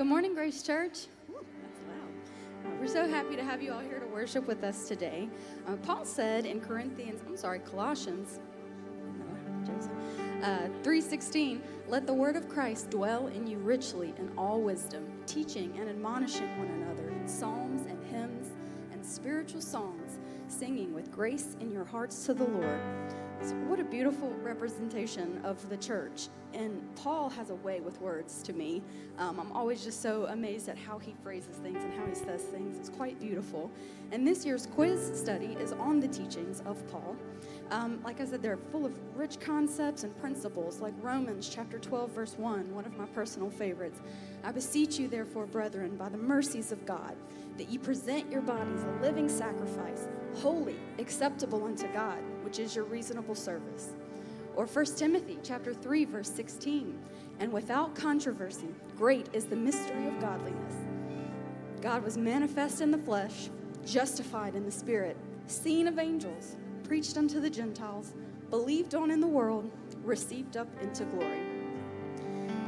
Good morning, Grace Church. Ooh, that's loud. Uh, we're so happy to have you all here to worship with us today. Uh, Paul said in Corinthians, I'm sorry, Colossians uh, 3.16, let the word of Christ dwell in you richly in all wisdom, teaching and admonishing one another in psalms and hymns and spiritual songs, singing with grace in your hearts to the Lord so what a beautiful representation of the church. And Paul has a way with words to me. Um, I'm always just so amazed at how he phrases things and how he says things. It's quite beautiful. And this year's quiz study is on the teachings of Paul. Um, like I said, they're full of rich concepts and principles, like Romans chapter 12, verse 1, one of my personal favorites. I beseech you, therefore, brethren, by the mercies of God, that you present your bodies a living sacrifice, holy, acceptable unto God, which is your reasonable service. Or 1 Timothy chapter 3 verse 16, and without controversy, great is the mystery of godliness. God was manifest in the flesh, justified in the spirit, seen of angels, preached unto the Gentiles, believed on in the world, received up into glory.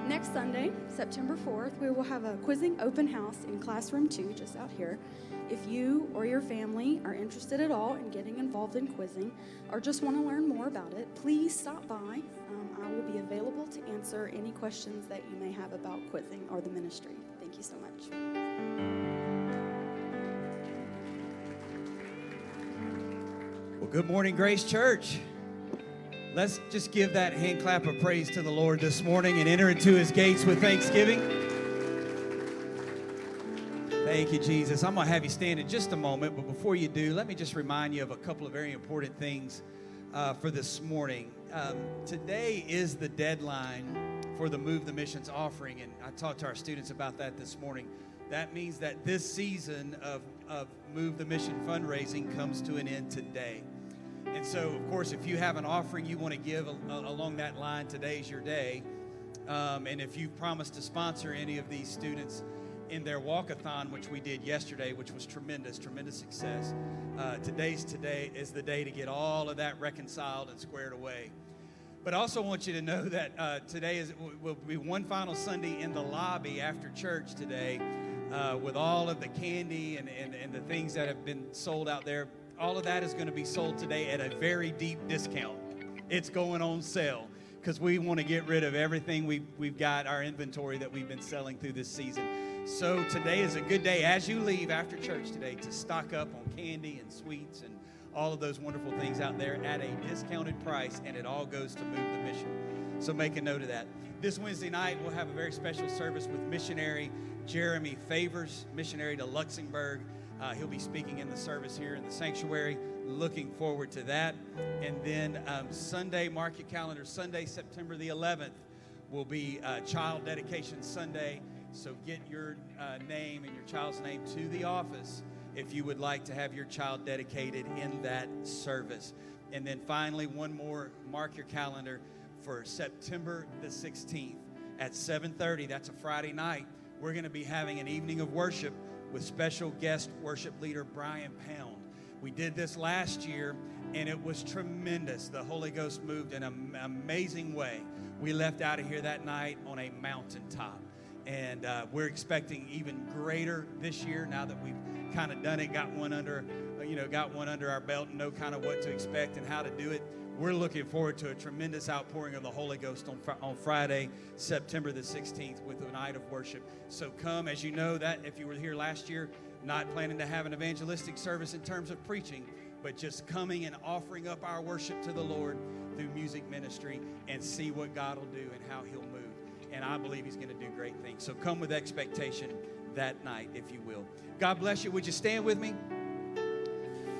Next Sunday, September 4th, we will have a quizzing open house in classroom 2 just out here. If you or your family are interested at all in getting involved in quizzing or just want to learn more about it, please stop by. Um, I will be available to answer any questions that you may have about quizzing or the ministry. Thank you so much. Well, good morning, Grace Church. Let's just give that hand clap of praise to the Lord this morning and enter into his gates with thanksgiving. Thank you, Jesus. I'm going to have you stand in just a moment, but before you do, let me just remind you of a couple of very important things uh, for this morning. Um, today is the deadline for the Move the Missions offering, and I talked to our students about that this morning. That means that this season of, of Move the Mission fundraising comes to an end today. And so, of course, if you have an offering you want to give along that line, today's your day. Um, and if you've promised to sponsor any of these students in their walkathon, which we did yesterday, which was tremendous, tremendous success, uh, today's today is the day to get all of that reconciled and squared away. But I also want you to know that uh, today is will be one final Sunday in the lobby after church today, uh, with all of the candy and, and, and the things that have been sold out there all of that is going to be sold today at a very deep discount. It's going on sale because we want to get rid of everything we've, we've got, our inventory that we've been selling through this season. So today is a good day as you leave after church today to stock up on candy and sweets and all of those wonderful things out there at a discounted price, and it all goes to move the mission. So make a note of that. This Wednesday night, we'll have a very special service with missionary Jeremy Favors, missionary to Luxembourg. Uh, he'll be speaking in the service here in the sanctuary. Looking forward to that. And then um, Sunday, mark your calendar, Sunday, September the 11th, will be uh, Child Dedication Sunday. So get your uh, name and your child's name to the office if you would like to have your child dedicated in that service. And then finally, one more, mark your calendar for September the 16th at 7:30. That's a Friday night. We're going to be having an evening of worship with special guest worship leader Brian Pound. We did this last year and it was tremendous. The Holy Ghost moved in an amazing way. We left out of here that night on a mountaintop. And uh, we're expecting even greater this year now that we've kind of done it, got one under, you know, got one under our belt and know kind of what to expect and how to do it we're looking forward to a tremendous outpouring of the Holy Ghost on, on Friday, September the 16th, with a night of worship. So come, as you know, that if you were here last year, not planning to have an evangelistic service in terms of preaching, but just coming and offering up our worship to the Lord through music ministry and see what God will do and how He'll move. And I believe He's going to do great things. So come with expectation that night, if you will. God bless you. Would you stand with me?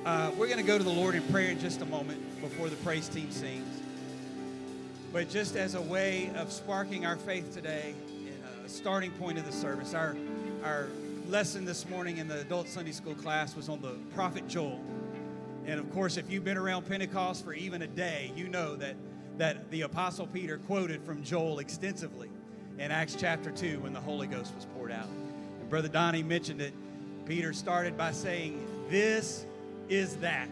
Uh, we're going to go to the Lord in prayer in just a moment before the praise team sings. But just as a way of sparking our faith today, a starting point of the service, our, our lesson this morning in the adult Sunday school class was on the prophet Joel. And of course, if you've been around Pentecost for even a day, you know that, that the Apostle Peter quoted from Joel extensively in Acts chapter 2 when the Holy Ghost was poured out. And Brother Donnie mentioned it. Peter started by saying, This is that.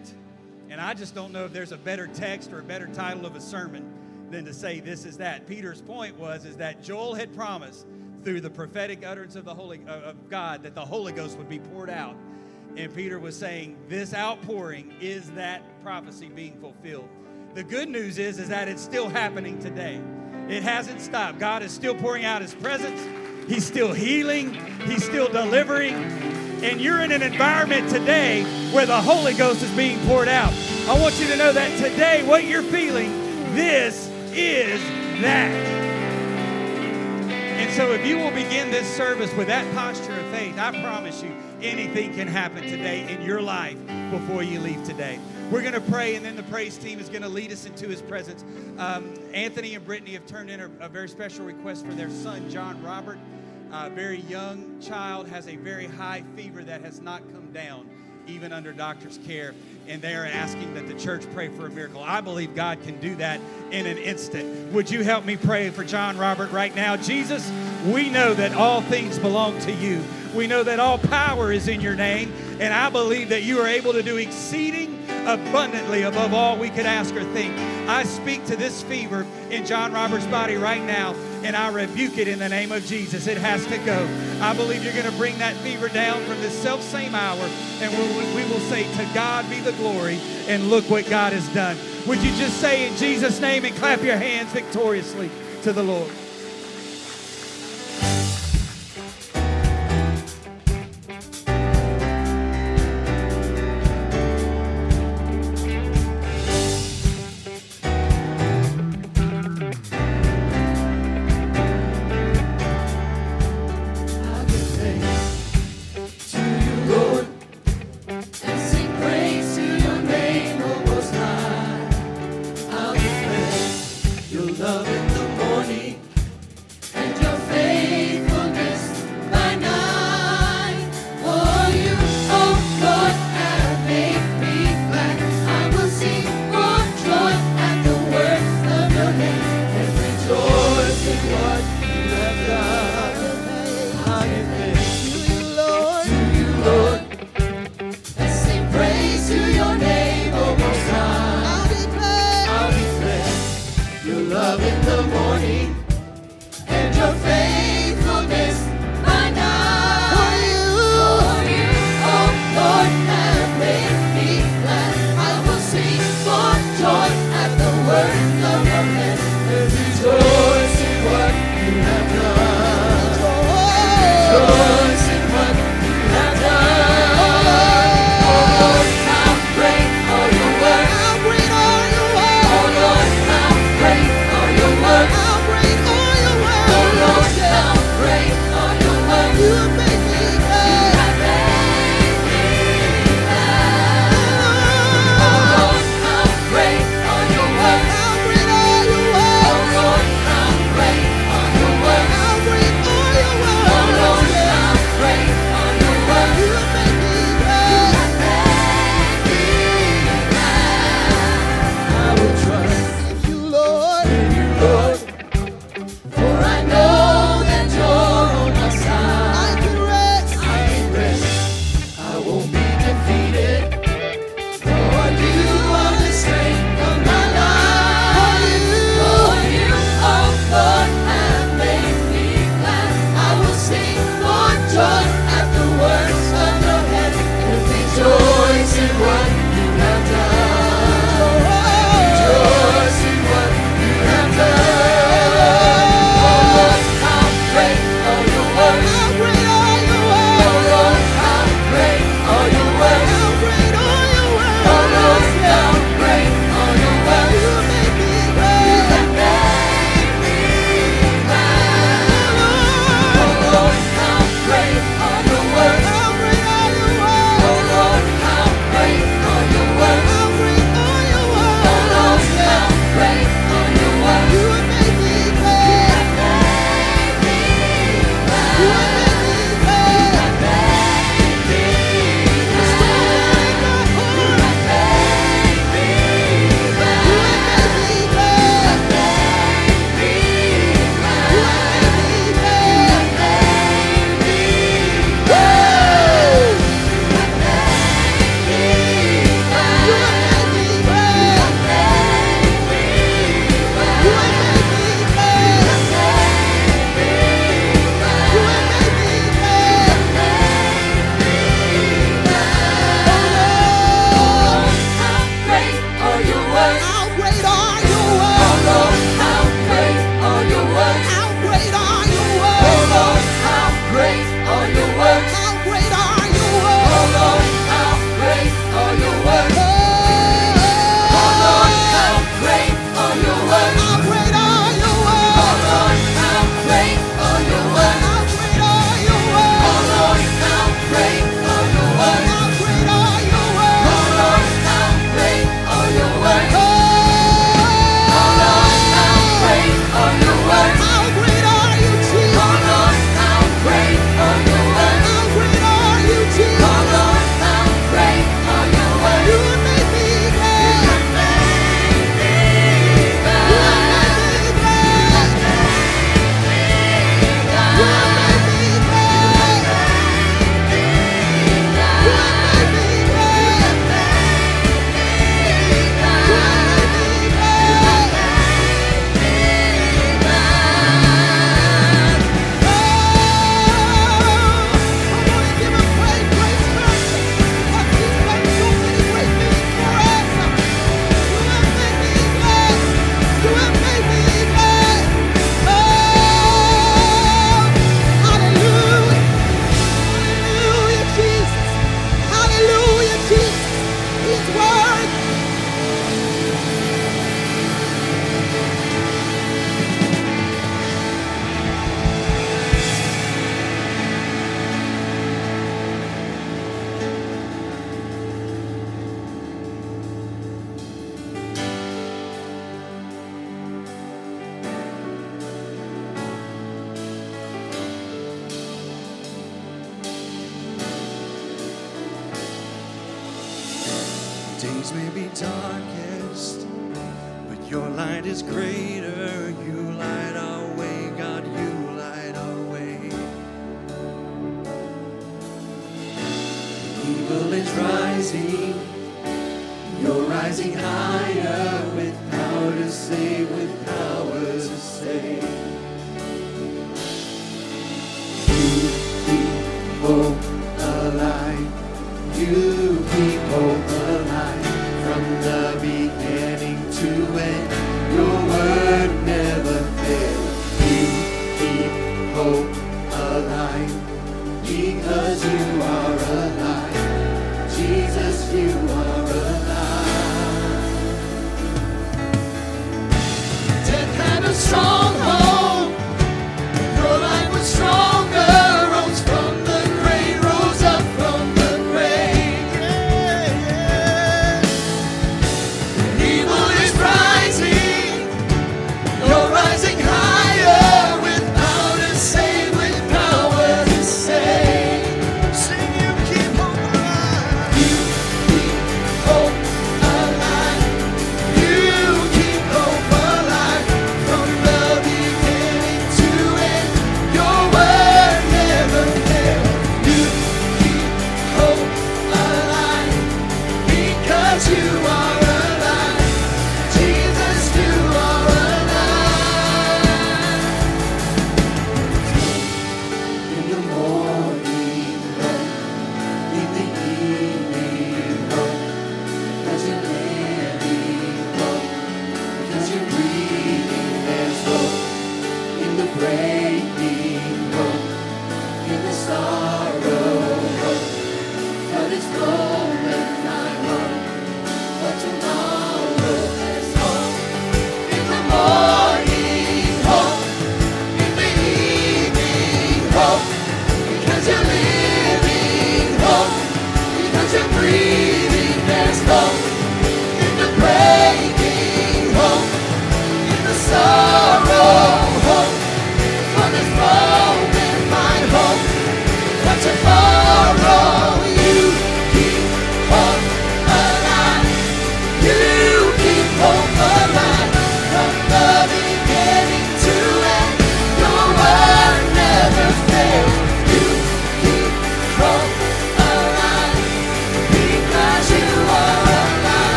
And I just don't know if there's a better text or a better title of a sermon than to say this is that. Peter's point was is that Joel had promised through the prophetic utterance of the Holy uh, of God that the Holy Ghost would be poured out. And Peter was saying, this outpouring is that prophecy being fulfilled. The good news is, is that it's still happening today. It hasn't stopped. God is still pouring out his presence. He's still healing. He's still delivering. And you're in an environment today where the Holy Ghost is being poured out. I want you to know that today, what you're feeling, this is that. And so, if you will begin this service with that posture of faith, I promise you, anything can happen today in your life before you leave today. We're going to pray, and then the praise team is going to lead us into his presence. Um, Anthony and Brittany have turned in a, a, very special request for their son, John Robert. A very young child has a very high fever that has not come down, even under doctor's care and they are asking that the church pray for a miracle. I believe God can do that in an instant. Would you help me pray for John Robert right now? Jesus, we know that all things belong to you. We know that all power is in your name, and I believe that you are able to do exceeding abundantly above all we could ask or think. I speak to this fever in John Robert's body right now, and I rebuke it in the name of Jesus. It has to go. I believe you're going to bring that fever down from this self same hour, and we'll, we will say, To God be the glory, and look what God has done. Would you just say in Jesus' name and clap your hands victoriously to the Lord?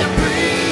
Because you're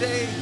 Let's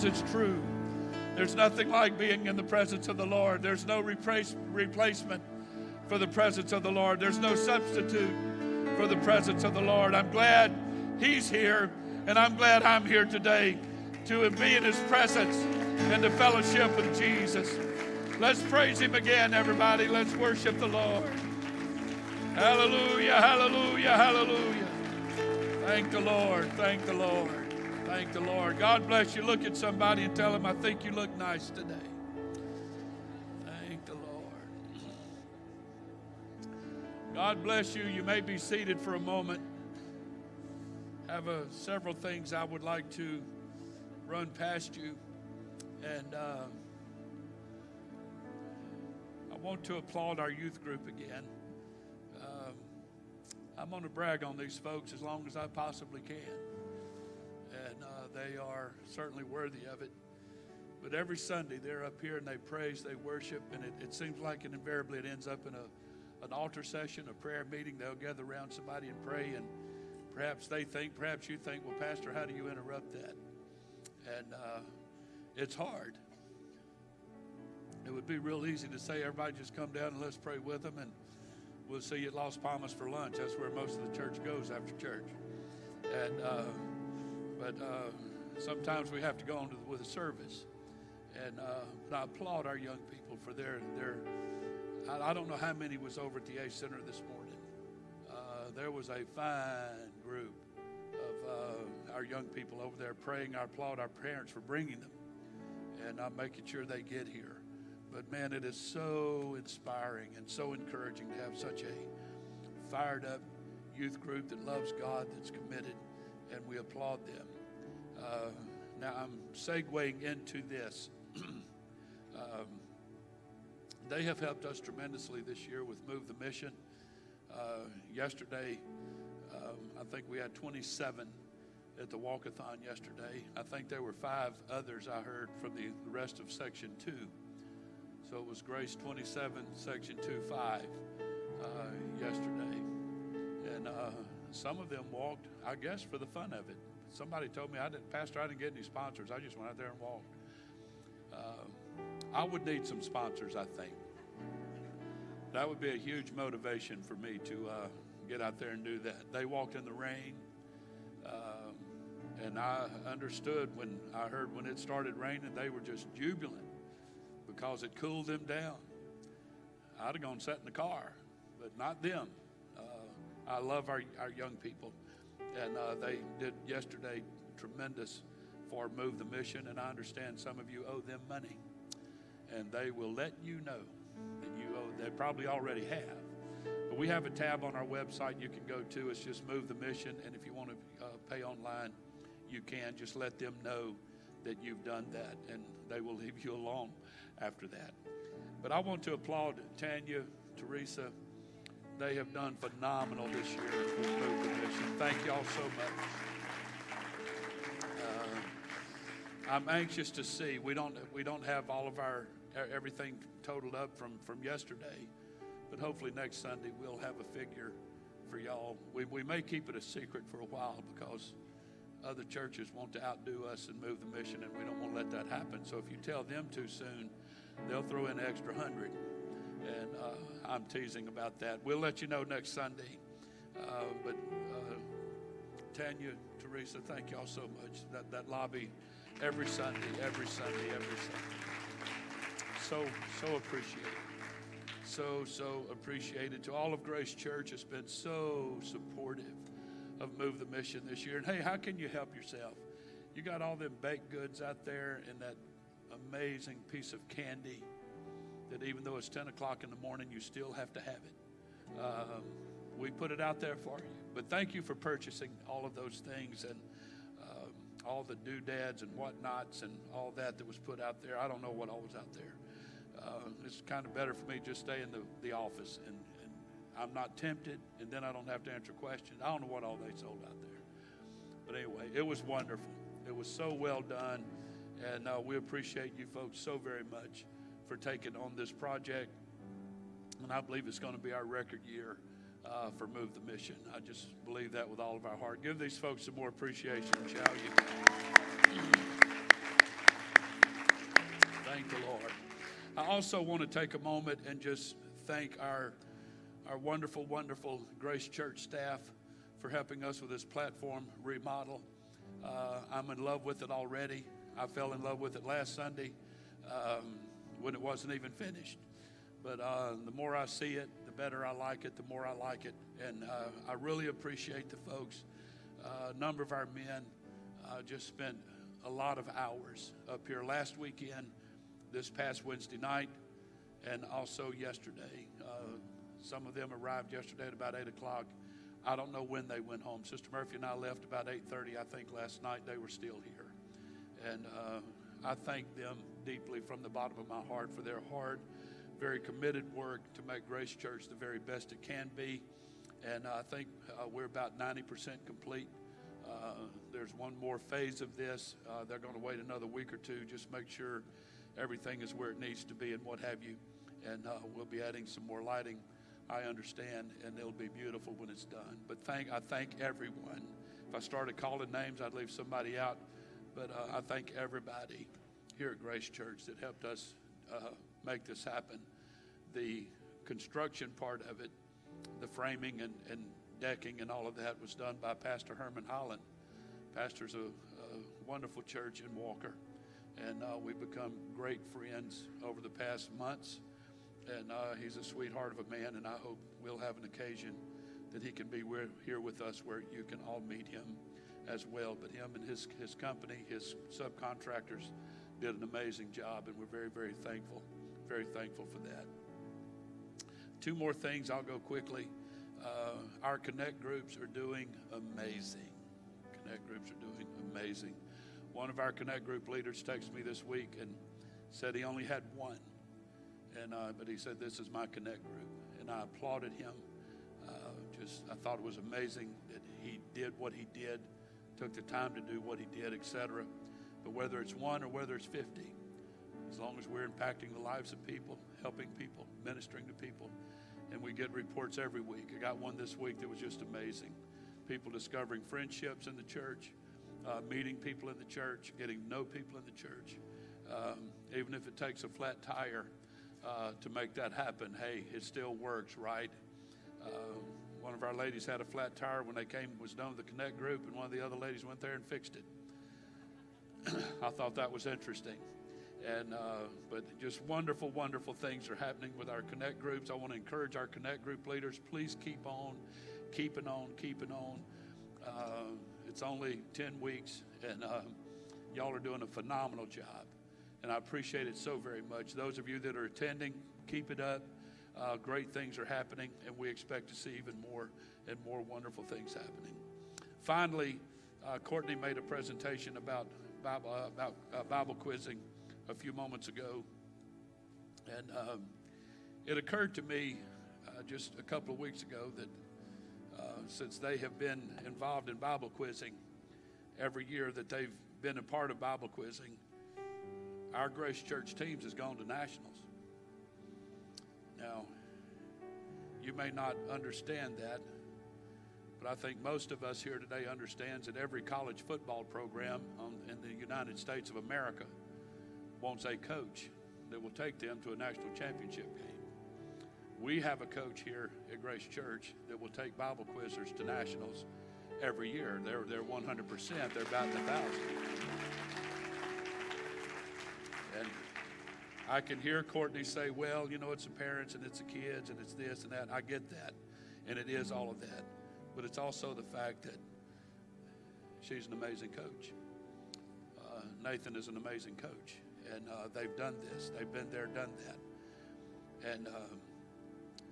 because it's true. There's nothing like being in the presence of the Lord. There's no replace, replacement for the presence of the Lord. There's no substitute for the presence of the Lord. I'm glad He's here, and I'm glad I'm here today to be in His presence and to fellowship with Jesus. Let's praise Him again, everybody. Let's worship the Lord. Hallelujah, hallelujah, hallelujah. Thank the Lord, thank the Lord, thank the Lord. God bless you. Look at somebody and tell them, I think you look nice today. Thank the Lord. God bless you. You may be seated for a moment. Have a, several things I would like to run past you. And uh, I want to applaud our youth group again. Um, I'm going to brag on these folks as long as I possibly can. They are certainly worthy of it. But every Sunday they're up here and they praise, they worship, and it, it seems like it invariably it ends up in a, an altar session, a prayer meeting. They'll gather around somebody and pray, and perhaps they think, perhaps you think, well, Pastor, how do you interrupt that? And uh, it's hard. It would be real easy to say, everybody just come down and let's pray with them, and we'll see you at Las Palmas for lunch. That's where most of the church goes after church. And uh, but uh, sometimes we have to go on to, with a service. And uh, I applaud our young people for their their. I, I, don't know how many was over at the A Center this morning. Uh, there was a fine group of uh, our young people over there praying. I applaud our parents for bringing them, and I'm making sure they get here. But man, it is so inspiring and so encouraging to have such a fired up youth group that loves God, that's committed, and we applaud them. Uh, now I'm segueing into this. um, they have helped us tremendously this year with Move the Mission. Uh, yesterday, um, I think we had 27 at the walkathon yesterday. I think there were five others I heard from the, rest of Section 2. So it was Grace 27, Section 2 5 uh, yesterday. And uh, some of them walked, I guess, for the fun of it. Somebody told me, I didn't, Pastor, I didn't get any sponsors. I just went out there and walked. Uh, I would need some sponsors, I think. That would be a huge motivation for me to uh, get out there and do that. They walked in the rain, um, and I understood when I heard when it started raining, they were just jubilant because it cooled them down. I'd have gone sat in the car, but not them. Uh, I love our, our young people, and uh, they did yesterday tremendous for Move the Mission, and I understand some of you owe them money, and they will let you know that you owe. They probably already have, but we have a tab on our website you can go to. It's just Move the Mission, and if you want to uh, pay online, you can. Just let them know that you've done that, and they will leave you alone after that. But I want to applaud Tanya, Teresa. They have done phenomenal this year. Thank y'all so much. Uh, I'm anxious to see. We don't we don't have all of our everything totaled up from from yesterday, but hopefully next Sunday we'll have a figure for y'all. We we may keep it a secret for a while because other churches want to outdo us and move the mission, and we don't want to let that happen. So if you tell them too soon, they'll throw in an extra hundred. And uh, I'm teasing about that. We'll let you know next Sunday. Uh, but uh, Tanya, Teresa, thank y'all so much. That, that lobby every Sunday, every Sunday, every Sunday. So, so appreciated. So, so appreciated. To all of Grace Church, it's been so supportive of Move the Mission this year. And hey, how can you help yourself? You got all them baked goods out there and that amazing piece of candy that even though it's 10 o'clock in the morning, you still have to have it. Um, we put it out there for you. But thank you for purchasing all of those things and um, all the doodads and whatnots and all that that was put out there. I don't know what all was out there. Uh, it's kind of better for me just stay in the, the office and, and I'm not tempted, and then I don't have to answer questions. I don't know what all they sold out there. But anyway, it was wonderful. It was so well done, and uh, we appreciate you folks so very much for taking on this project. And I believe it's going to be our record year uh, for Move the Mission. I just believe that with all of our heart. Give these folks some more appreciation, shall you? Thank the Lord. I also want to take a moment and just thank our, our wonderful, wonderful Grace Church staff for helping us with this platform remodel. Uh, I'm in love with it already. I fell in love with it last Sunday um, when it wasn't even finished. But uh, the more I see it, the better I like it, the more I like it. And uh, I really appreciate the folks. Uh, a number of our men uh, just spent a lot of hours up here last weekend, this past Wednesday night, and also yesterday. Uh, some of them arrived yesterday at about 8 o'clock. I don't know when they went home. Sister Murphy and I left about 8:30. I think last night they were still here, and uh, I thank them deeply from the bottom of my heart for their hard, very committed work to make Grace Church the very best it can be. And I think uh, we're about 90% complete. Uh, there's one more phase of this. Uh, they're going to wait another week or two, just make sure everything is where it needs to be and what have you. And uh, we'll be adding some more lighting. I understand, and it'll be beautiful when it's done. But thank I thank everyone. If I started calling names, I'd leave somebody out. But uh, I thank everybody here at Grace Church that helped us uh, make this happen. The construction part of it, the framing and, and decking and all of that was done by Pastor Herman Holland. Pastor's a, a wonderful church in Walker, and uh, we've become great friends over the past months. And uh, he's a sweetheart of a man, and I hope we'll have an occasion that he can be where, here with us where you can all meet him as well. But him and his, his company, his subcontractors, did an amazing job, and we're very, very thankful, very thankful for that. Two more things, I'll go quickly. Uh, our Connect groups are doing amazing. Connect groups are doing amazing. One of our Connect group leaders texted me this week and said he only had one. And, uh, but he said, This is my Connect group. And I applauded him. Uh, just, I thought it was amazing that he did what he did, took the time to do what he did, etc. But whether it's one or whether it's 50, as long as we're impacting the lives of people, helping people, ministering to people, and we get reports every week. I got one this week that was just amazing. People discovering friendships in the church, uh, meeting people in the church, getting to know people in the church. Um, even if it takes a flat tire uh, to make that happen, hey, it still works, right? Uh, one of our ladies had a flat tire when they came, was done with the Connect group, and one of the other ladies went there and fixed it. I thought that was interesting. And uh, but just wonderful, wonderful things are happening with our connect groups. I want to encourage our connect group leaders. Please keep on, keeping on, keeping on. Uh, it's only ten weeks, and uh, y'all are doing a phenomenal job, and I appreciate it so very much. Those of you that are attending, keep it up. Uh, great things are happening, and we expect to see even more and more wonderful things happening. Finally, uh, Courtney made a presentation about Bible, uh, about Bible quizzing a few moments ago. And um, it occurred to me uh, just a couple of weeks ago that uh, since they have been involved in Bible quizzing every year that they've been a part of Bible quizzing, our Grace Church teams has gone to nationals. Now, you may not understand that, but I think most of us here today understands that every college football program on, in the United States of America – wants a coach that will take them to a national championship game. We have a coach here at Grace Church that will take Bible quizzers to nationals every year. They're, they're 100%, they're batting a thousand. And I can hear Courtney say, well, you know, it's the parents and it's the kids and it's this and that. I get that. And it is all of that. But it's also the fact that she's an amazing coach. Uh, Nathan is an amazing coach and uh, they've done this. They've been there, done that. And uh,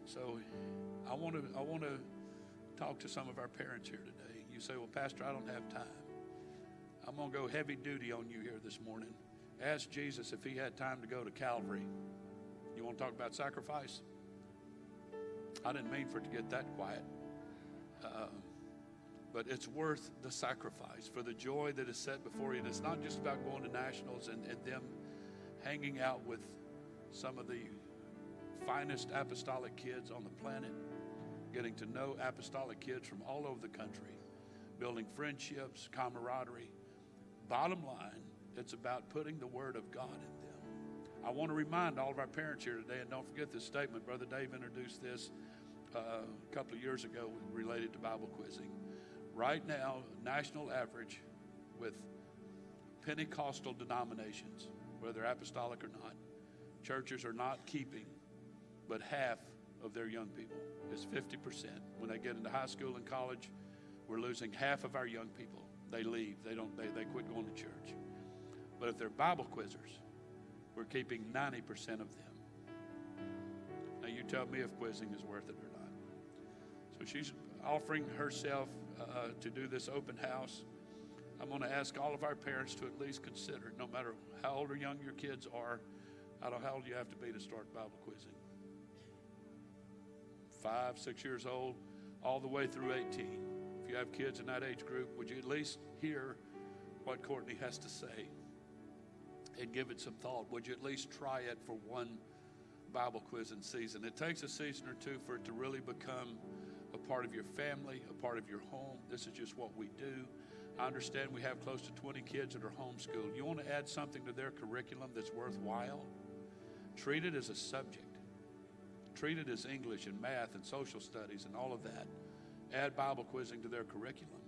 so, I want to I want to talk to some of our parents here today. You say, "Well, Pastor, I don't have time." I'm going to go heavy duty on you here this morning. Ask Jesus if he had time to go to Calvary. You want to talk about sacrifice? I didn't mean for it to get that quiet. Uh, but it's worth the sacrifice for the joy that is set before you. And it's not just about going to nationals and, and them hanging out with some of the finest apostolic kids on the planet, getting to know apostolic kids from all over the country, building friendships, camaraderie. Bottom line, it's about putting the Word of God in them. I want to remind all of our parents here today, and don't forget this statement. Brother Dave introduced this uh, a couple of years ago related to Bible quizzing. Right now, national average with Pentecostal denominations, whether apostolic or not, churches are not keeping but half of their young people. It's 50%. When they get into high school and college, we're losing half of our young people. They leave. They don't they, they quit going to church. But if they're Bible quizzers, we're keeping 90% of them. Now you tell me if quizzing is worth it or not. So she's offering herself uh, to do this open house. I'm going to ask all of our parents to at least consider, no matter how old or young your kids are, I don't know how old you have to be to start Bible quizzing. Five, six years old, all the way through 18. If you have kids in that age group, would you at least hear what Courtney has to say and give it some thought? Would you at least try it for one Bible quizzing season? It takes a season or two for it to really become a part of your family, a part of your home. This is just what we do. I understand we have close to 20 kids that are homeschooled. You want to add something to their curriculum that's worthwhile? Treat it as a subject. Treat it as English and math and social studies and all of that. Add Bible quizzing to their curriculum.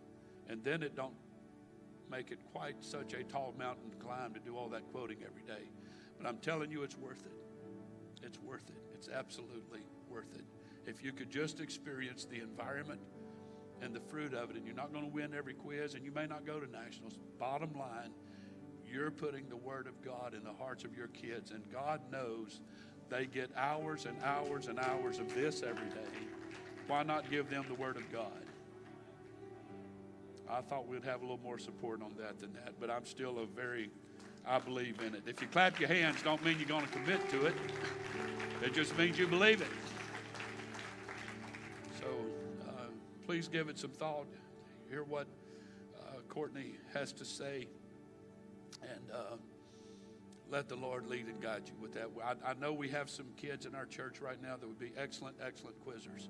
And then it don't make it quite such a tall mountain to climb to do all that quoting every day. But I'm telling you, it's worth it. It's worth it. It's absolutely worth it. If you could just experience the environment and the fruit of it, and you're not going to win every quiz, and you may not go to nationals. Bottom line, you're putting the Word of God in the hearts of your kids, and God knows they get hours and hours and hours of this every day. Why not give them the Word of God? I thought we'd have a little more support on that than that, but I'm still a very, I believe in it. If you clap your hands, don't mean you're going to commit to it. It just means you believe it. Please give it some thought. Hear what uh, Courtney has to say, and uh, let the Lord lead and guide you with that. I, I, know we have some kids in our church right now that would be excellent, excellent quizzers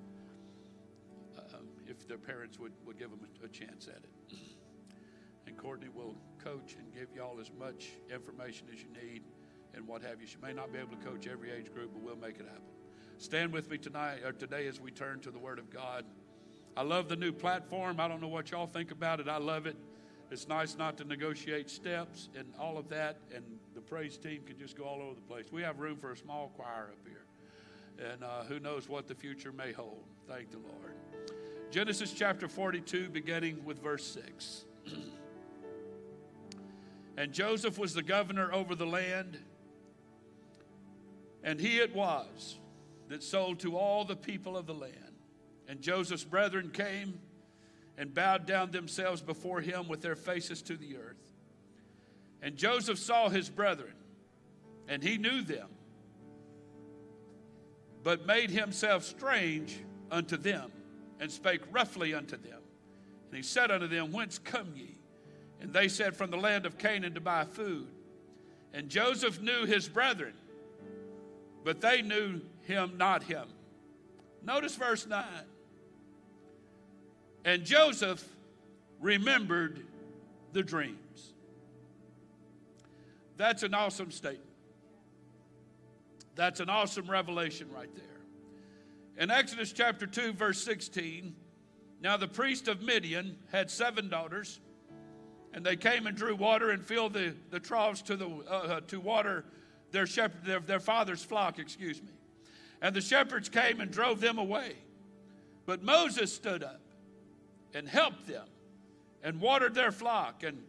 um, if their parents would, would give them a, a chance at it. And Courtney will coach and give y'all as much information as you need and what have you. She may not be able to coach every age group, but we'll make it happen. Stand with me tonight or today as we turn to the Word of God. I love the new platform. I don't know what y'all think about it. I love it. It's nice not to negotiate steps and all of that, and the praise team can just go all over the place. We have room for a small choir up here, and uh, who knows what the future may hold. Thank the Lord. Genesis chapter 42, beginning with verse 6. and Joseph was the governor over the land, and he it was that sold to all the people of the land. And Joseph's brethren came and bowed down themselves before him with their faces to the earth. And Joseph saw his brethren, and he knew them, but made himself strange unto them, and spake roughly unto them. And he said unto them, Whence come ye? And they said, From the land of Canaan to buy food. And Joseph knew his brethren, but they knew him not him. Notice verse 9. And Joseph remembered the dreams. That's an awesome statement. That's an awesome revelation right there. In Exodus chapter 2, verse 16, now the priest of Midian had seven daughters, and they came and drew water and filled the, the troughs to, the, uh, uh to water their, shepherd, their, their father's flock, excuse me. And the shepherds came and drove them away. But Moses stood up and helped them and watered their flock. And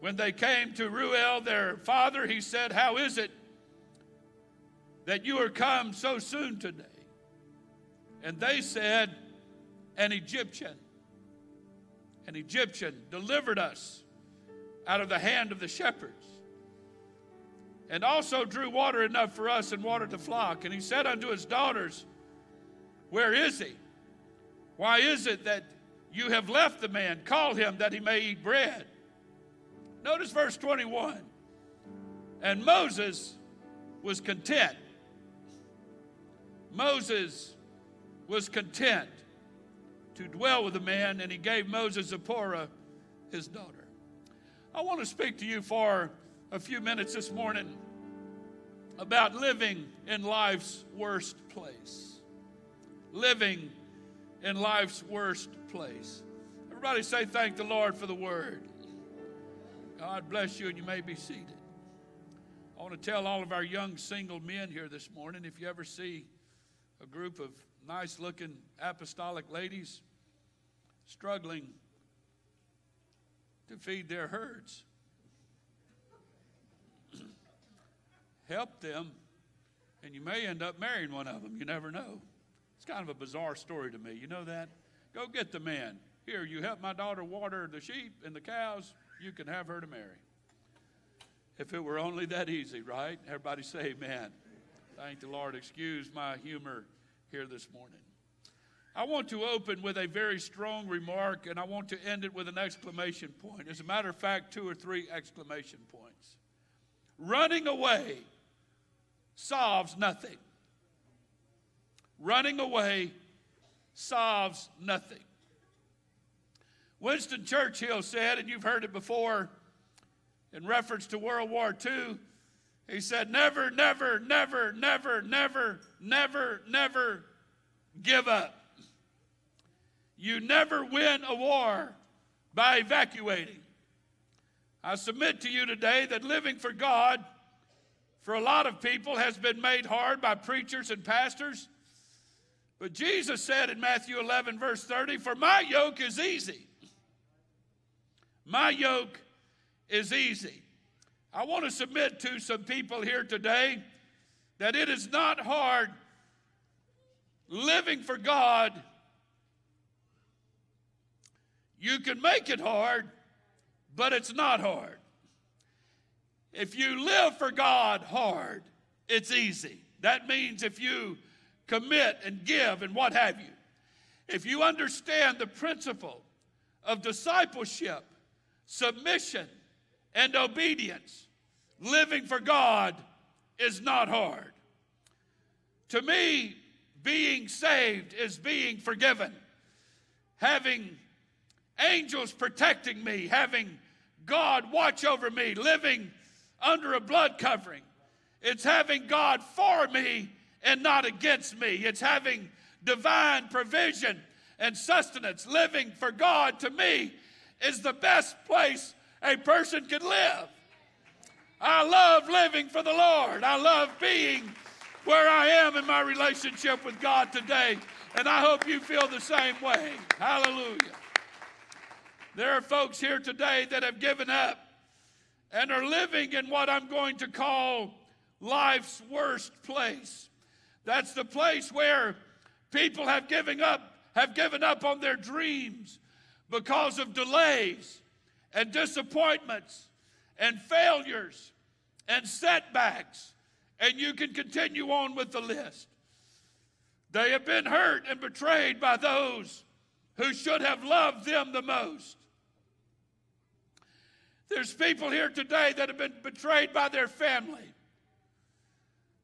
when they came to Reuel, their father, he said, How is it that you are come so soon today? And they said, An Egyptian. An Egyptian delivered us out of the hand of the shepherds and also drew water enough for us and watered the flock. And he said unto his daughters, Where is he? Why is it that you have left the man, call him that he may eat bread. Notice verse 21. And Moses was content. Moses was content to dwell with the man, and he gave Moses Zipporah, his daughter. I want to speak to you for a few minutes this morning about living in life's worst place. Living in life's worst place. Everybody say, Thank the Lord for the word. God bless you, and you may be seated. I want to tell all of our young single men here this morning if you ever see a group of nice looking apostolic ladies struggling to feed their herds, help them, and you may end up marrying one of them. You never know. Kind of a bizarre story to me. You know that? Go get the man. Here, you help my daughter water the sheep and the cows, you can have her to marry. If it were only that easy, right? Everybody say amen. Thank the Lord. Excuse my humor here this morning. I want to open with a very strong remark and I want to end it with an exclamation point. As a matter of fact, two or three exclamation points. Running away solves nothing. Running away solves nothing. Winston Churchill said, and you've heard it before in reference to World War II, he said, Never, never, never, never, never, never, never give up. You never win a war by evacuating. I submit to you today that living for God for a lot of people has been made hard by preachers and pastors. But Jesus said in Matthew 11, verse 30, For my yoke is easy. My yoke is easy. I want to submit to some people here today that it is not hard living for God. You can make it hard, but it's not hard. If you live for God hard, it's easy. That means if you commit and give and what have you, if you understand the principle of discipleship, submission, and obedience, living for God is not hard. To me, being saved is being forgiven, having angels protecting me, having God watch over me, living under a blood covering. It's having God for me and not against me. It's having divine provision and sustenance. Living for God to me is the best place a person can live. I love living for the Lord. I love being where I am in my relationship with God today. And I hope you feel the same way. Hallelujah. There are folks here today that have given up and are living in what I'm going to call life's worst place. That's the place where people have given up have given up on their dreams because of delays and disappointments and failures and setbacks. And you can continue on with the list. They have been hurt and betrayed by those who should have loved them the most. There's people here today that have been betrayed by their family.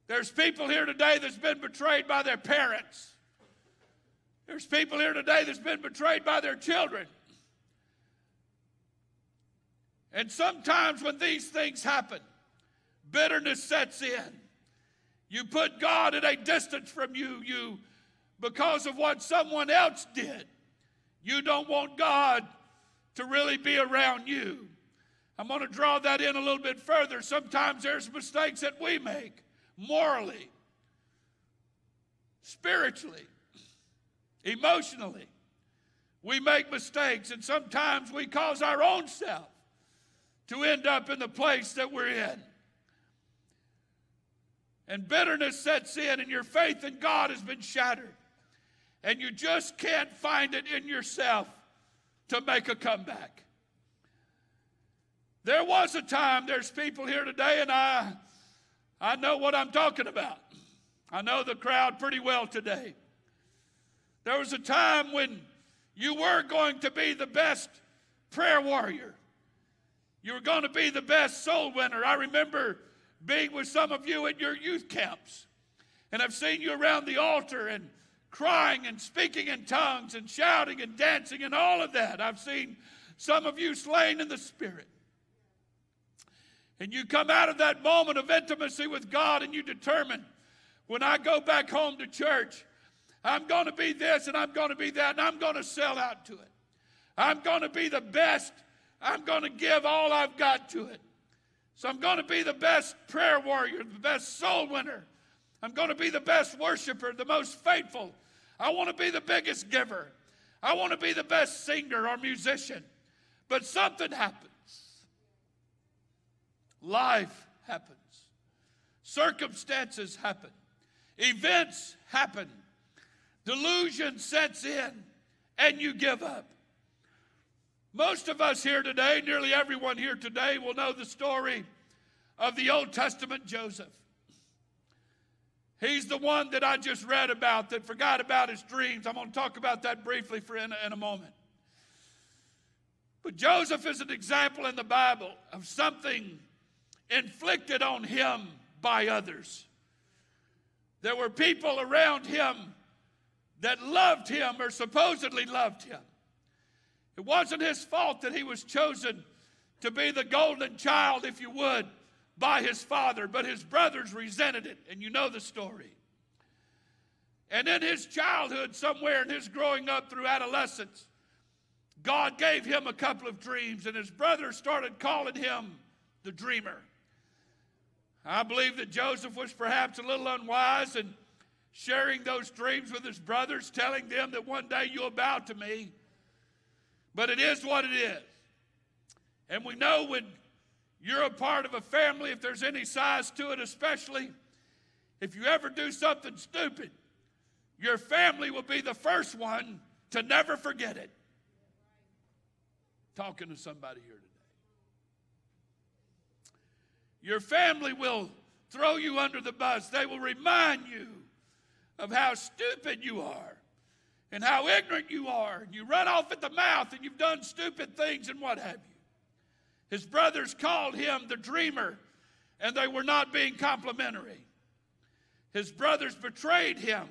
There's people here today that's been betrayed by their parents. There's people here today that's been betrayed by their children. And sometimes when these things happen, bitterness sets in. You put God at a distance from you, you because of what someone else did. You don't want God to really be around you. I'm going to draw that in a little bit further. Sometimes there's mistakes that we make morally, spiritually, emotionally. We make mistakes, and sometimes we cause our own self to end up in the place that we're in. And bitterness sets in, and your faith in God has been shattered. And you just can't find it in yourself to make a comeback. There was a time, there's people here today, and I, I know what I'm talking about. I know the crowd pretty well today. There was a time when You were going to be the best prayer warrior. You were going to be the best soul winner. I remember being with some of you at your youth camps, and I've seen you around the altar and crying and speaking in tongues and shouting and dancing and all of that. I've seen some of you slain in the Spirit. And you come out of that moment of intimacy with God and you determine, when I go back home to church, I'm going to be this and I'm going to be that and I'm going to sell out to it. I'm going to be the best. I'm going to give all I've got to it. So I'm going to be the best prayer warrior, the best soul winner. I'm going to be the best worshiper, the most faithful. I want to be the biggest giver. I want to be the best singer or musician. But something happens. Life happens. Circumstances happen. Events happen. Delusion sets in and you give up. Most of us here today, nearly everyone here today, will know the story of the Old Testament Joseph. He's the one that I just read about that forgot about his dreams. I'm going to talk about that briefly for in in a moment. But Joseph is an example in the Bible of something inflicted on him by others. There were people around him that loved him or supposedly loved him. It wasn't his fault that he was chosen to be the golden child, if you would, by his father, but his brothers resented it, and you know the story. And in his childhood, somewhere in his growing up through adolescence, God gave him a couple of dreams, and his brothers started calling him the dreamer. I believe that Joseph was perhaps a little unwise in sharing those dreams with his brothers, telling them that one day you'll bow to me. But it is what it is. And we know when you're a part of a family, if there's any size to it, especially if you ever do something stupid, your family will be the first one to never forget it. Talking to somebody here today. Your family will throw you under the bus. They will remind you of how stupid you are and how ignorant you are. You run off at the mouth and you've done stupid things and what have you. His brothers called him the dreamer, and they were not being complimentary. His brothers betrayed him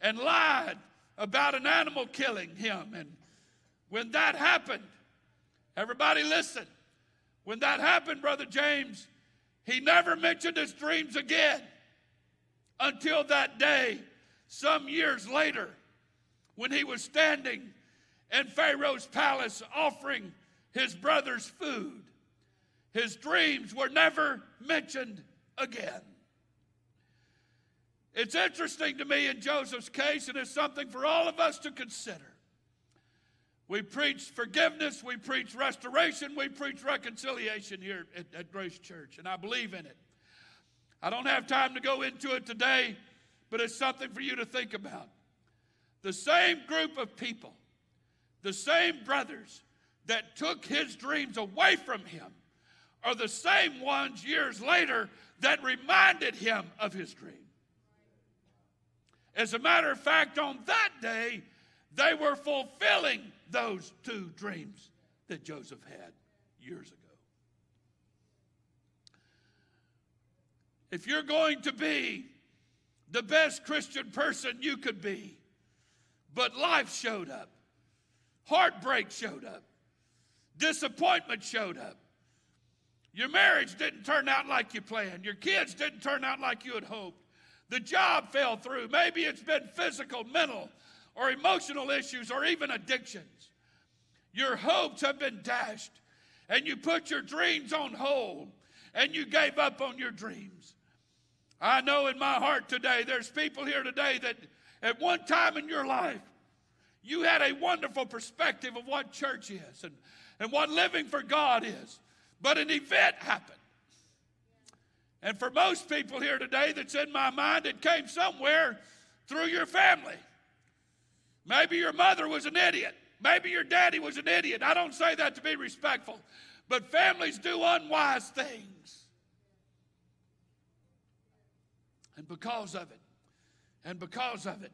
and lied about an animal killing him. And when that happened, everybody listen. When that happened, Brother James, he never mentioned his dreams again until that day, some years later, when he was standing in Pharaoh's palace offering his brother's food. His dreams were never mentioned again. It's interesting to me in Joseph's case, and it's something for all of us to consider. We preach forgiveness, we preach restoration, we preach reconciliation here at, at, Grace Church, and I believe in it. I don't have time to go into it today, but it's something for you to think about. The same group of people, the same brothers that took his dreams away from him are the same ones years later that reminded him of his dream. As a matter of fact, on that day, they were fulfilling those two dreams that Joseph had years ago. If you're going to be the best Christian person you could be, but life showed up, heartbreak showed up, disappointment showed up. Your marriage didn't turn out like you planned. Your kids didn't turn out like you had hoped. The job fell through. Maybe it's been physical, mental, or emotional issues, or even addictions. Your hopes have been dashed, and you put your dreams on hold, and you gave up on your dreams. I know in my heart today, there's people here today that at one time in your life, you had a wonderful perspective of what church is and, and what living for God is. But an event happened. And for most people here today that's in my mind, it came somewhere through your family. Maybe your mother was an idiot. Maybe your daddy was an idiot. I don't say that to be respectful, but families do unwise things. And because of it, and because of it,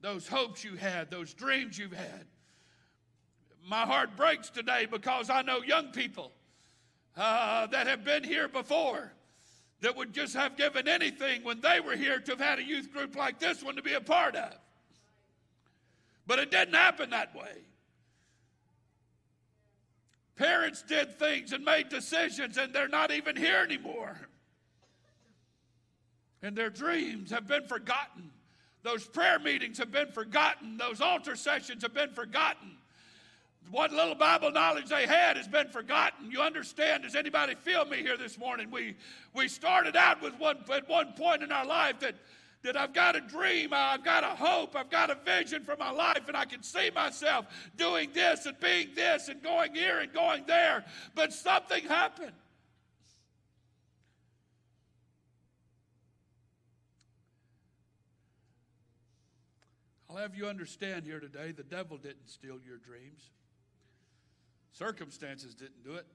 those hopes you had, those dreams you've had, My heart breaks today because I know young people uh, that have been here before that would just have given anything when they were here to have had a youth group like this one to be a part of. But it didn't happen that way. Parents did things and made decisions, and they're not even here anymore. And their dreams have been forgotten. Those prayer meetings have been forgotten. Those altar sessions have been forgotten. What little Bible knowledge they had has been forgotten. You understand? Does anybody feel me here this morning? We, we started out with one, at one point in our life that, that I've got a dream, I've got a hope, I've got a vision for my life, and I can see myself doing this and being this and going here and going there. But something happened. I'll have you understand here today the devil didn't steal your dreams. Circumstances didn't do it.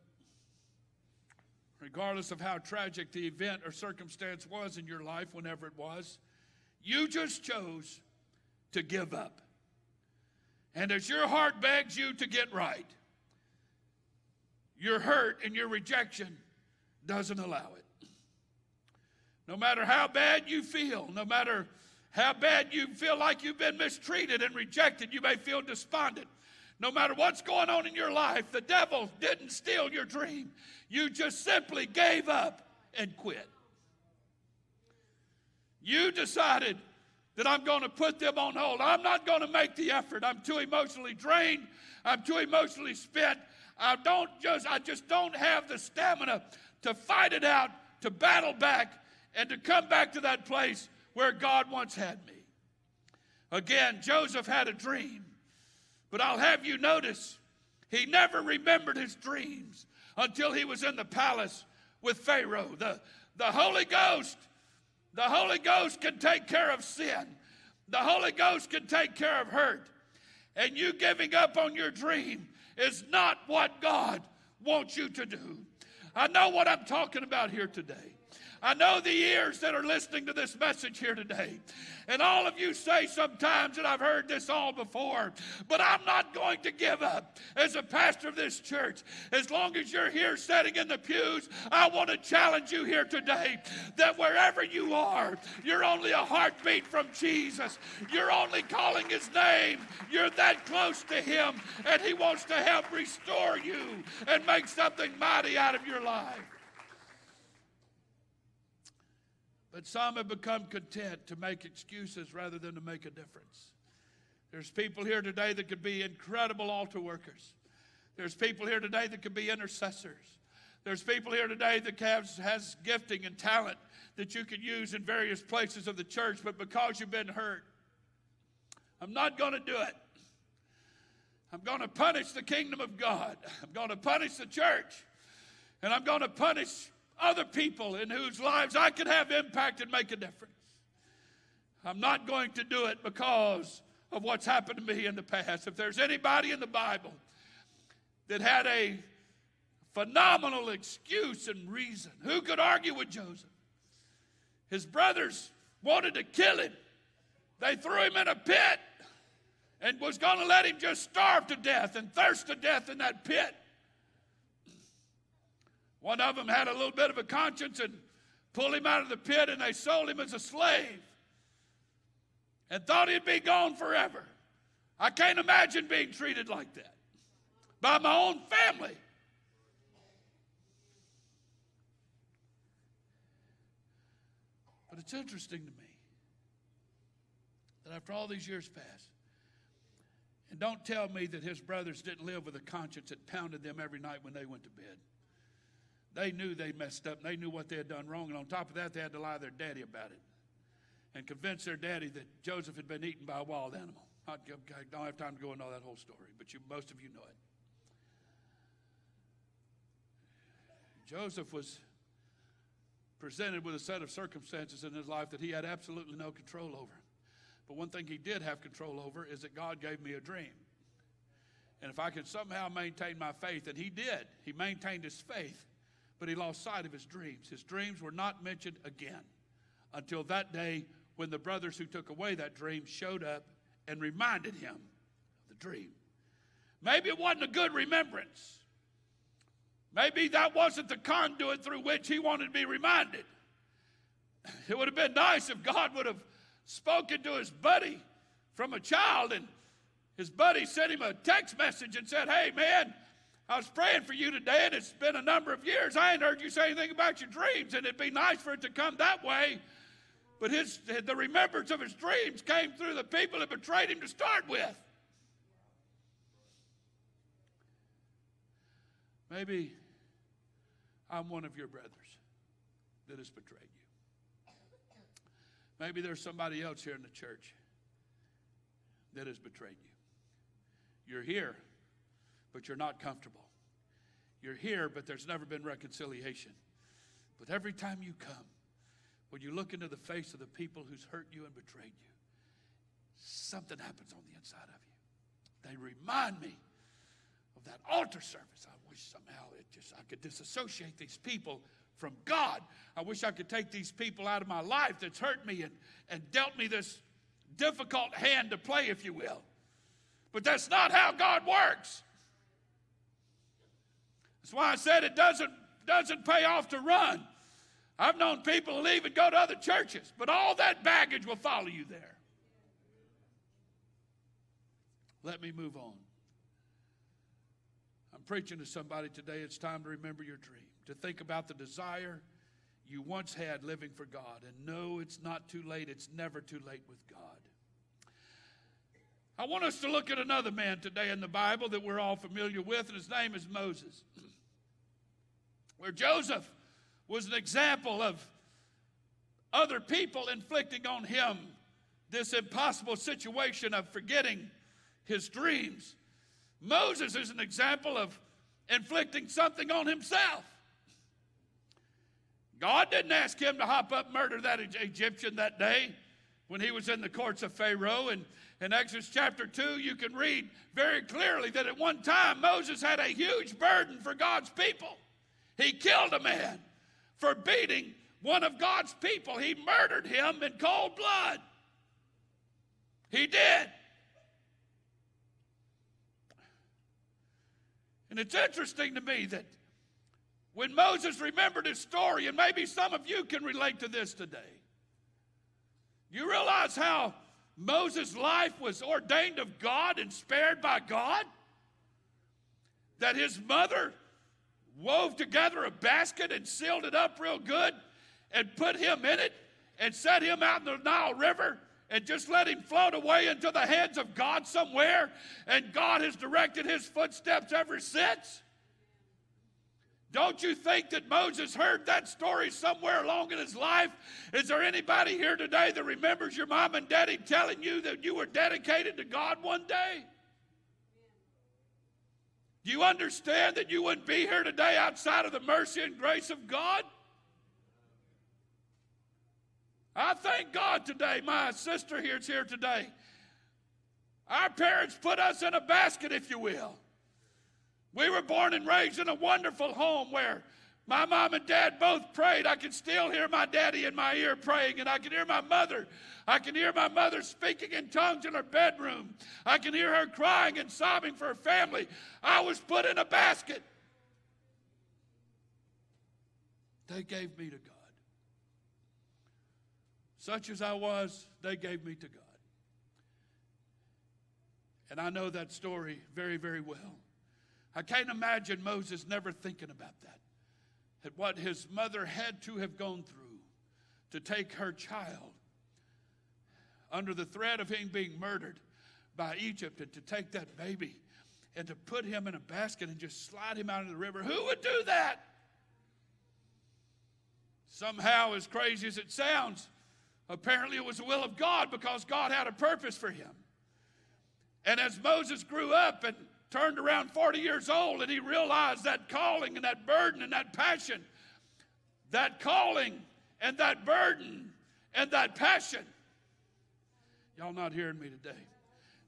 Regardless of how tragic the event or circumstance was in your life, whenever it was, you just chose to give up. And as your heart begs you to get right, your hurt and your rejection doesn't allow it. No matter how bad you feel, no matter how bad you feel like you've been mistreated and rejected, you may feel despondent. No matter what's going on in your life, the devil didn't steal your dream. You just simply gave up and quit. You decided that I'm going to put them on hold. I'm not going to make the effort. I'm too emotionally drained. I'm too emotionally spent. I don't just I just don't have the stamina to fight it out, to battle back and to come back to that place where God once had me. Again, Joseph had a dream. But I'll have you notice, he never remembered his dreams until he was in the palace with Pharaoh. The, the Holy Ghost, the Holy Ghost can take care of sin. The Holy Ghost can take care of hurt. And you giving up on your dream is not what God wants you to do. I know what I'm talking about here today. I know the ears that are listening to this message here today. And all of you say sometimes that I've heard this all before, but I'm not going to give up as a pastor of this church. As long as you're here sitting in the pews, I want to challenge you here today that wherever you are, you're only a heartbeat from Jesus. You're only calling his name. You're that close to him, and he wants to help restore you and make something mighty out of your life. But some have become content to make excuses rather than to make a difference. There's people here today that could be incredible altar workers. There's people here today that could be intercessors. There's people here today that has, has gifting and talent that you could use in various places of the church, but because you've been hurt, I'm not going to do it. I'm going to punish the kingdom of God. I'm going to punish the church. And I'm going to punish other people in whose lives I could have impact and make a difference. I'm not going to do it because of what's happened to me in the past. If there's anybody in the Bible that had a phenomenal excuse and reason, who could argue with Joseph? His brothers wanted to kill him. They threw him in a pit and was going to let him just starve to death and thirst to death in that pit. One of them had a little bit of a conscience and pulled him out of the pit and they sold him as a slave and thought he'd be gone forever. I can't imagine being treated like that by my own family. But it's interesting to me that after all these years pass, and don't tell me that his brothers didn't live with a conscience that pounded them every night when they went to bed. They knew they messed up they knew what they had done wrong. And on top of that, they had to lie to their daddy about it and convince their daddy that Joseph had been eaten by a wild animal. I don't have time to go into all that whole story, but you, most of you know it. Joseph was presented with a set of circumstances in his life that he had absolutely no control over. But one thing he did have control over is that God gave me a dream. And if I could somehow maintain my faith, and he did, he maintained his faith but he lost sight of his dreams. His dreams were not mentioned again until that day when the brothers who took away that dream showed up and reminded him of the dream. Maybe it wasn't a good remembrance. Maybe that wasn't the conduit through which he wanted to be reminded. It would have been nice if God would have spoken to his buddy from a child and his buddy sent him a text message and said, Hey, man, I was praying for you today, and it's been a number of years. I ain't heard you say anything about your dreams, and it'd be nice for it to come that way. But his, the remembrance of his dreams came through the people that betrayed him to start with. Maybe I'm one of your brothers that has betrayed you. Maybe there's somebody else here in the church that has betrayed you. You're here, but you're not comfortable. You're here, but there's never been reconciliation. But every time you come, when you look into the face of the people who's hurt you and betrayed you, something happens on the inside of you. They remind me of that altar service. I wish somehow it just I could disassociate these people from God. I wish I could take these people out of my life that's hurt me and, and dealt me this difficult hand to play, if you will. But that's not how God works. That's why I said it doesn't, doesn't pay off to run. I've known people leave and go to other churches, but all that baggage will follow you there. Let me move on. I'm preaching to somebody today. It's time to remember your dream, to think about the desire you once had living for God, and no, it's not too late. It's never too late with God. I want us to look at another man today in the Bible that we're all familiar with, and his name is Moses. Where Joseph was an example of other people inflicting on him this impossible situation of forgetting his dreams. Moses is an example of inflicting something on himself. God didn't ask him to hop up murder that Egyptian that day when he was in the courts of Pharaoh. And in Exodus chapter 2, you can read very clearly that at one time Moses had a huge burden for God's people. He killed a man for beating one of God's people. He murdered him in cold blood. He did. And it's interesting to me that when Moses remembered his story, and maybe some of you can relate to this today, you realize how Moses' life was ordained of God and spared by God? That his mother wove together a basket and sealed it up real good and put him in it and set him out in the Nile River and just let him float away into the hands of God somewhere, and God has directed his footsteps ever since? Don't you think that Moses heard that story somewhere along in his life? Is there anybody here today that remembers your mom and daddy telling you that you were dedicated to God one day? Do you understand that you wouldn't be here today outside of the mercy and grace of God? I thank God today. My sister here is here today. Our parents put us in a basket, if you will. We were born and raised in a wonderful home where my mom and dad both prayed. I can still hear my daddy in my ear praying, and I can hear my mother. I can hear my mother speaking in tongues in her bedroom. I can hear her crying and sobbing for her family. I was put in a basket. They gave me to God. Such as I was, they gave me to God. And I know that story very, very well. I can't imagine Moses never thinking about that at what his mother had to have gone through to take her child under the threat of him being murdered by Egypt and to take that baby and to put him in a basket and just slide him out of the river. Who would do that? Somehow, as crazy as it sounds, apparently it was the will of God because God had a purpose for him. And as Moses grew up and turned around 40 years old and he realized that calling and that burden and that passion, that calling and that burden and that passion. Y'all not hearing me today.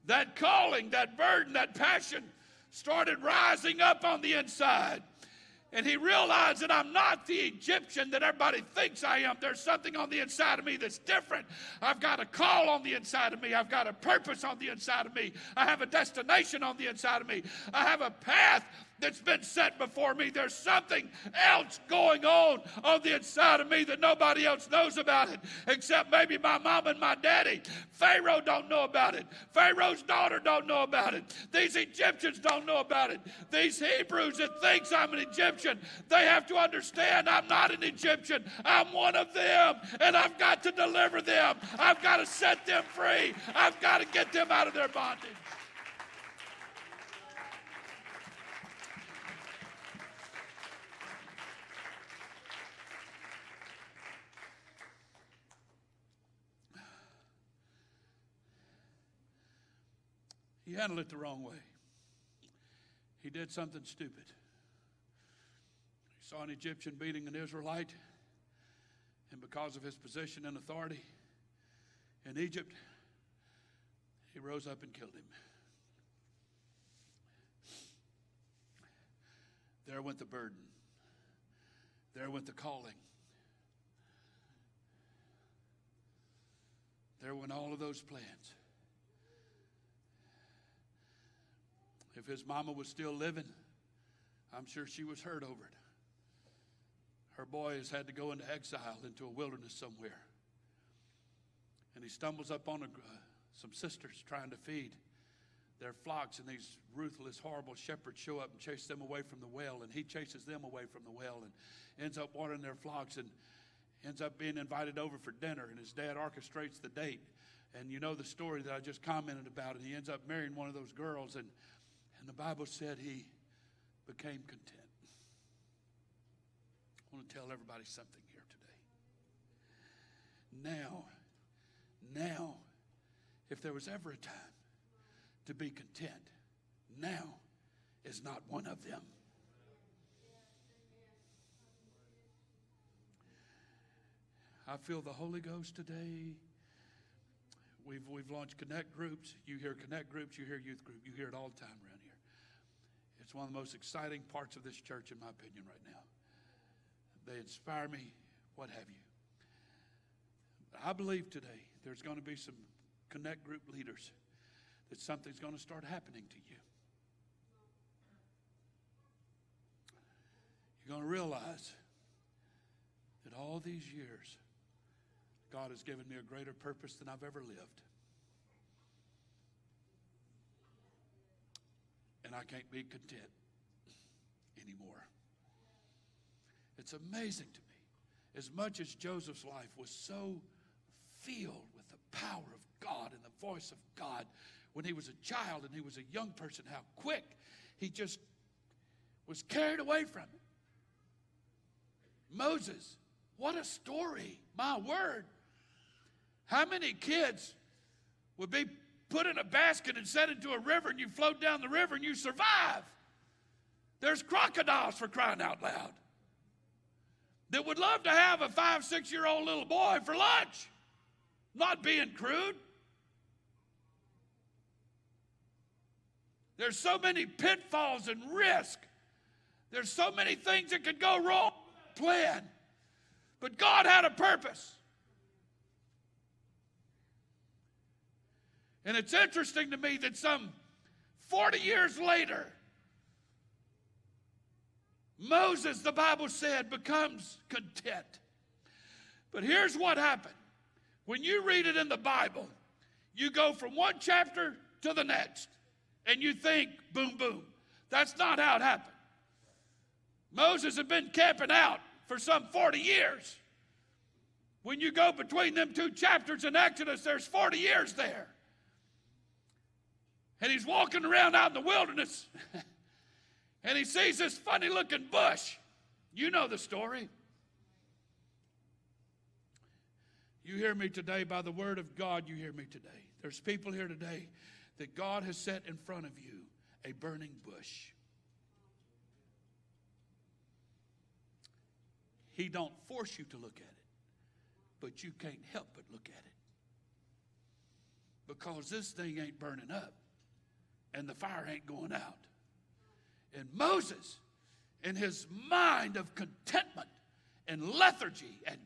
That calling, that burden, that passion started rising up on the inside. And he realized that I'm not the Egyptian that everybody thinks I am. There's something on the inside of me that's different. I've got a call on the inside of me. I've got a purpose on the inside of me. I have a destination on the inside of me. I have a path that's been set before me. There's something else going on on the inside of me that nobody else knows about it, except maybe my mom and my daddy. Pharaoh don't know about it. Pharaoh's daughter don't know about it. These Egyptians don't know about it. These Hebrews that thinks I'm an Egyptian, they have to understand I'm not an Egyptian. I'm one of them, and I've got to deliver them. I've got to set them free. I've got to get them out of their bondage. He handled it the wrong way. He did something stupid. He saw an Egyptian beating an Israelite, and because of his position and authority in Egypt, he rose up and killed him. There went the burden. There went the calling. There went all of those plans. If his mama was still living, I'm sure she was hurt over it. Her boy has had to go into exile into a wilderness somewhere. And he stumbles up on a, uh, some sisters trying to feed their flocks, and these ruthless, horrible shepherds show up and chase them away from the well, and he chases them away from the well and ends up watering their flocks and ends up being invited over for dinner, and his dad orchestrates the date. And you know the story that I just commented about, and he ends up marrying one of those girls, and and the Bible said he became content. I want to tell everybody something here today. Now, now, if there was ever a time to be content, now is not one of them. I feel the Holy Ghost today. We've, we've launched connect groups. You hear connect groups, you hear youth group, you hear it all the time around. It's one of the most exciting parts of this church, in my opinion, right now. They inspire me, what have you. I believe today there's going to be some connect group leaders that something's going to start happening to you. You're going to realize that all these years, God has given me a greater purpose than I've ever lived. And I can't be content anymore. It's amazing to me. As much as Joseph's life was so filled with the power of God and the voice of God when he was a child and he was a young person, how quick he just was carried away from it. Moses, what a story. My word. How many kids would be put in a basket and set into a river and you float down the river and you survive? There's crocodiles for crying out loud that would love to have a five, six year old little boy for lunch. Not being crude. There's so many pitfalls and risk. There's so many things that could go wrong. Plan. But God had a purpose. And it's interesting to me that some 40 years later, Moses, the Bible said, becomes content. But here's what happened. When you read it in the Bible, you go from one chapter to the next, and you think, boom, boom. That's not how it happened. Moses had been camping out for some 40 years. When you go between them two chapters in Exodus, there's 40 years there. And he's walking around out in the wilderness. and he sees this funny looking bush. You know the story. You hear me today by the word of God, you hear me today. There's people here today that God has set in front of you a burning bush. He don't force you to look at it, but you can't help but look at it. Because this thing ain't burning up and the fire ain't going out. And Moses in his mind of contentment and lethargy. And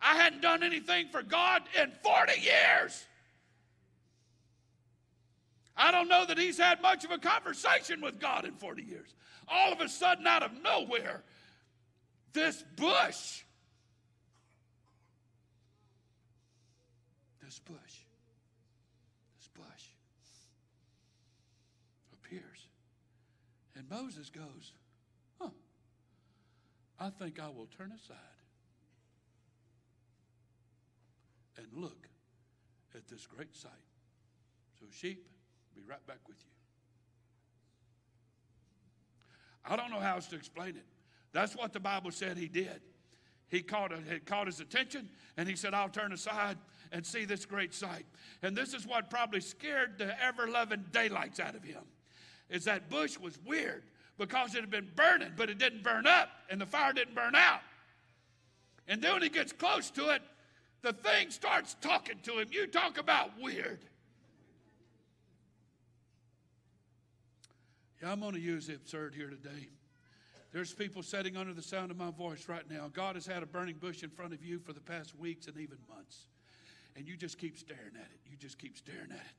I hadn't done anything for God in 40 years. I don't know that he's had much of a conversation with God in 40 years. All of a sudden, out of nowhere, this bush, this bush, this bush appears. Moses goes, Huh, I think I will turn aside and look at this great sight. So, sheep, be right back with you. I don't know how else to explain it. That's what the Bible said he did. He caught, it caught his attention and he said, I'll turn aside and see this great sight. And this is what probably scared the ever loving daylights out of him. Is that bush was weird because it had been burning, but it didn't burn up and the fire didn't burn out. And then when he gets close to it, the thing starts talking to him. You talk about weird. Yeah, I'm going to use the absurd here today. There's people sitting under the sound of my voice right now. God has had a burning bush in front of you for the past weeks and even months. And you just keep staring at it. You just keep staring at it.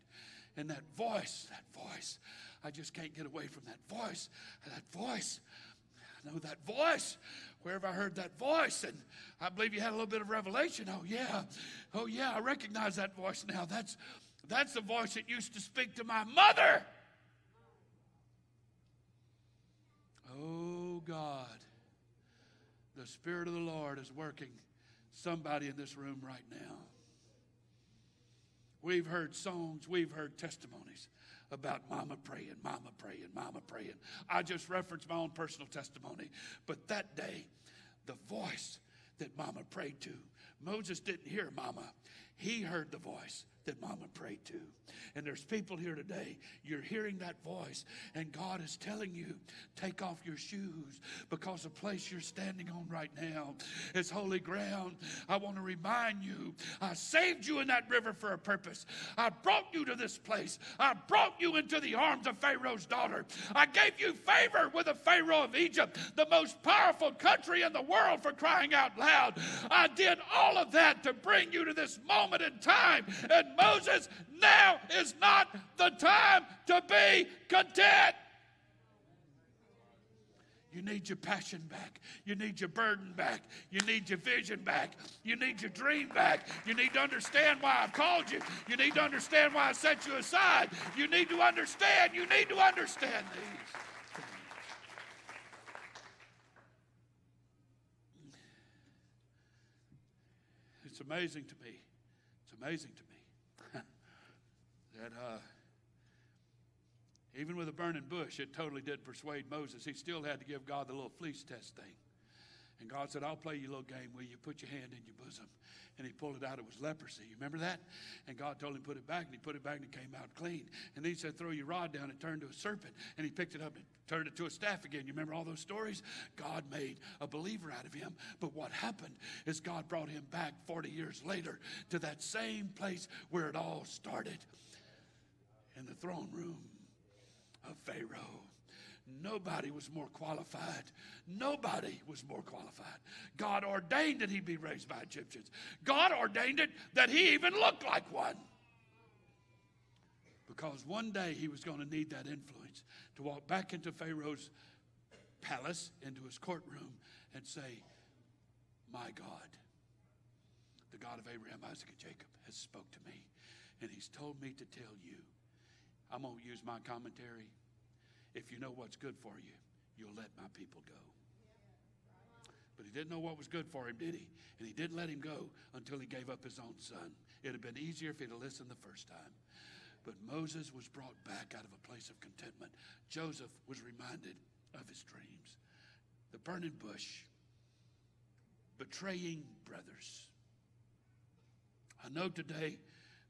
And that voice, that voice, I just can't get away from that voice. That voice, I know that voice. Where have I heard that voice? And I believe you had a little bit of revelation. Oh, yeah. Oh, yeah, I recognize that voice now. That's, that's the voice that used to speak to my mother. Oh God, the Spirit of the Lord is working somebody in this room right now. We've heard songs, we've heard testimonies about mama praying, mama praying, mama praying. I just referenced my own personal testimony. But that day, the voice that mama prayed to, Moses didn't hear mama, he heard the voice that mama prayed to. And there's people here today, you're hearing that voice, and God is telling you, take off your shoes because the place you're standing on right now is holy ground. I want to remind you, I saved you in that river for a purpose. I brought you to this place. I brought you into the arms of Pharaoh's daughter. I gave you favor with the Pharaoh of Egypt, the most powerful country in the world for crying out loud. I did all of that to bring you to this moment in time. And Moses, now is not the time to be content. You need your passion back. You need your burden back. You need your vision back. You need your dream back. You need to understand why I've called you. You need to understand why I set you aside. You need to understand. You need to understand these. It's amazing to me. It's amazing to me that uh, even with a burning bush, it totally did persuade Moses. He still had to give God the little fleece test thing. And God said, I'll play you a little game where you put your hand in your bosom. And he pulled it out. It was leprosy. You remember that? And God told him, put it back. And he put it back and it came out clean. And then he said, throw your rod down. It turned to a serpent. And he picked it up and turned it to a staff again. You remember all those stories? God made a believer out of him. But what happened is God brought him back 40 years later to that same place where it all started in the throne room of Pharaoh. Nobody was more qualified. Nobody was more qualified. God ordained that he be raised by Egyptians. God ordained it that he even looked like one. Because one day he was going to need that influence to walk back into Pharaoh's palace, into his courtroom, and say, My God, the God of Abraham, Isaac, and Jacob, has spoke to me. And he's told me to tell you. I'm going to use my commentary. If you know what's good for you, you'll let my people go. But he didn't know what was good for him, did he? And he didn't let him go until he gave up his own son. It'd have been easier if he'd have listened the first time. But Moses was brought back out of a place of contentment. Joseph was reminded of his dreams. The burning bush, betraying brothers. I know today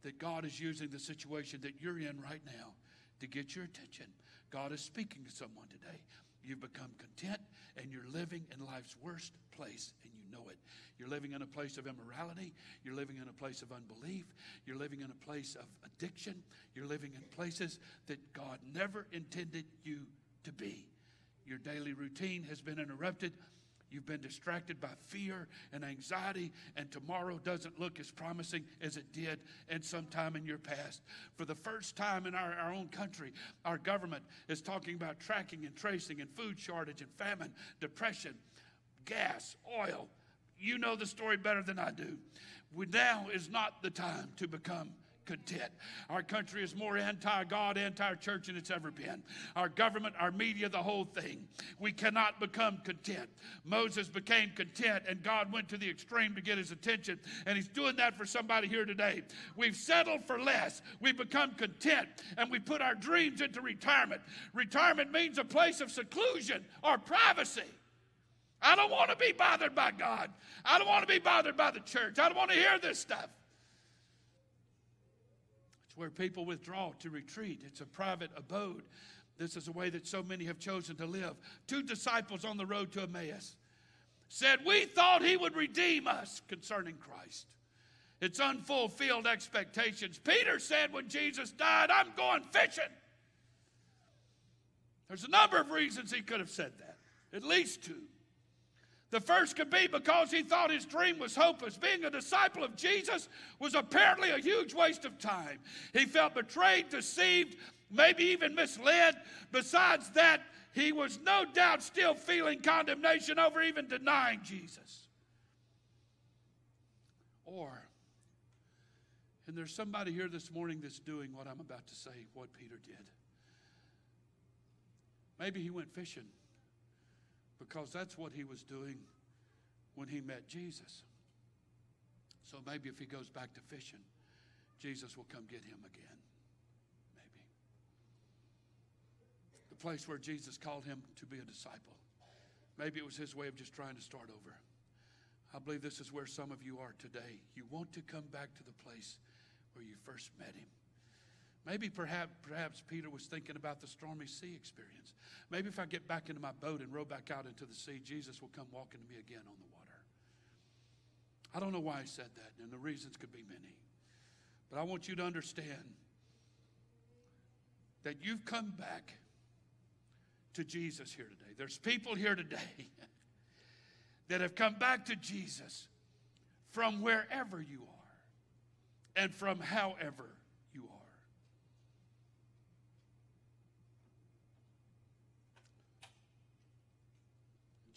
that God is using the situation that you're in right now to get your attention. God is speaking to someone today. You've become content and you're living in life's worst place and you know it. You're living in a place of immorality. You're living in a place of unbelief. You're living in a place of addiction. You're living in places that God never intended you to be. Your daily routine has been interrupted. You've been distracted by fear and anxiety, and tomorrow doesn't look as promising as it did in some time in your past. For the first time in our, our own country, our government is talking about tracking and tracing and food shortage and famine, depression, gas, oil. You know the story better than I do. We, now is not the time to become content. Our country is more anti God, anti church than it's ever been. Our government, our media, the whole thing. We cannot become content. Moses became content, and God went to the extreme to get his attention, and he's doing that for somebody here today. We've settled for less. We've become content, and we put our dreams into retirement. Retirement means a place of seclusion or privacy. I don't want to be bothered by God. I don't want to be bothered by the church. I don't want to hear this stuff where people withdraw to retreat. It's a private abode. This is a way that so many have chosen to live. Two disciples on the road to Emmaus said, We thought he would redeem us concerning Christ. It's unfulfilled expectations. Peter said when Jesus died, I'm going fishing. There's a number of reasons he could have said that, at least two. The first could be because he thought his dream was hopeless. Being a disciple of Jesus was apparently a huge waste of time. He felt betrayed, deceived, maybe even misled. Besides that, he was no doubt still feeling condemnation over even denying Jesus. Or, and there's somebody here this morning that's doing what I'm about to say, what Peter did. Maybe he went fishing because that's what he was doing when he met Jesus. So maybe if he goes back to fishing, Jesus will come get him again. Maybe. The place where Jesus called him to be a disciple. Maybe it was his way of just trying to start over. I believe this is where some of you are today. You want to come back to the place where you first met him. Maybe perhaps, perhaps Peter was thinking about the stormy sea experience. Maybe if I get back into my boat and row back out into the sea, Jesus will come walking to me again on the water. I don't know why he said that, and the reasons could be many. But I want you to understand that you've come back to Jesus here today. There's people here today that have come back to Jesus from wherever you are and from however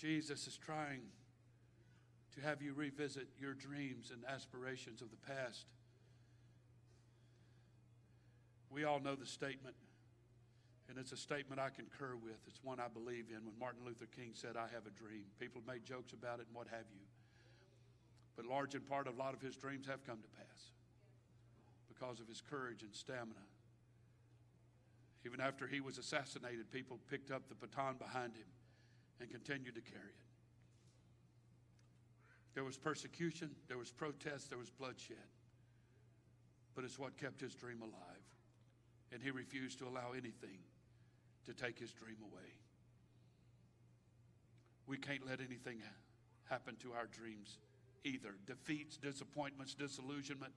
Jesus is trying to have you revisit your dreams and aspirations of the past. We all know the statement, and it's a statement I concur with. It's one I believe in. When Martin Luther King said, I have a dream, people made jokes about it and what have you. But large in part, of a lot of his dreams have come to pass because of his courage and stamina. Even after he was assassinated, people picked up the baton behind him and continued to carry it. There was persecution, there was protest, there was bloodshed. But it's what kept his dream alive. And he refused to allow anything to take his dream away. We can't let anything happen to our dreams either. Defeats, disappointments, disillusionment,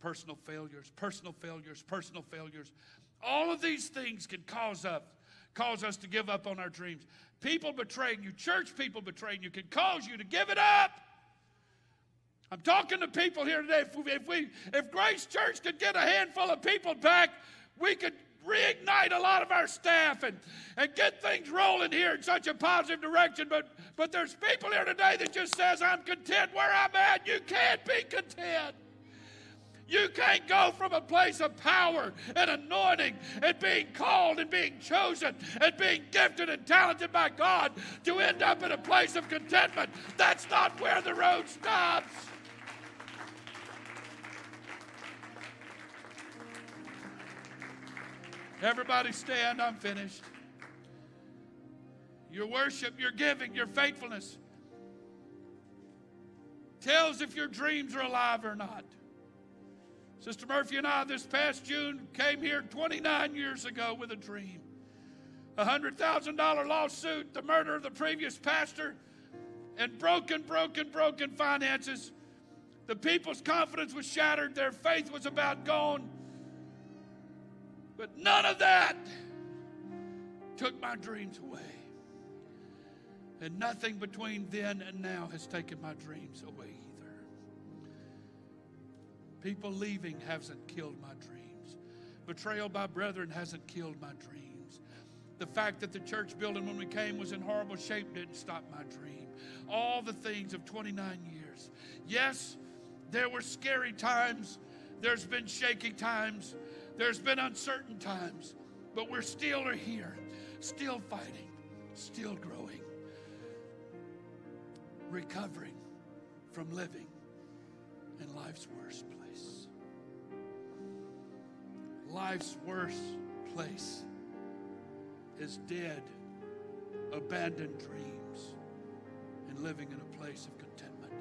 personal failures, personal failures, personal failures. All of these things can cause us, cause us to give up on our dreams. People betraying you, church people betraying you, can cause you to give it up. I'm talking to people here today. If we, if, we, if Grace Church could get a handful of people back, we could reignite a lot of our staff and, and get things rolling here in such a positive direction. But, but there's people here today that just says, I'm content where I'm at. You can't be content. You can't go from a place of power and anointing and being called and being chosen and being gifted and talented by God to end up in a place of contentment. That's not where the road stops. Everybody stand, I'm finished. Your worship, your giving, your faithfulness tells if your dreams are alive or not. Sister Murphy and I, this past June, came here 29 years ago with a dream. A $100,000 lawsuit, the murder of the previous pastor, and broken, broken, broken finances. The people's confidence was shattered, their faith was about gone. But none of that took my dreams away. And nothing between then and now has taken my dreams away. People leaving hasn't killed my dreams. Betrayal by brethren hasn't killed my dreams. The fact that the church building when we came was in horrible shape didn't stop my dream. All the things of 29 years. Yes, there were scary times. There's been shaky times. There's been uncertain times. But we're still here, still fighting, still growing, recovering from living in life's worst. Life's worst place is dead, abandoned dreams, and living in a place of contentment.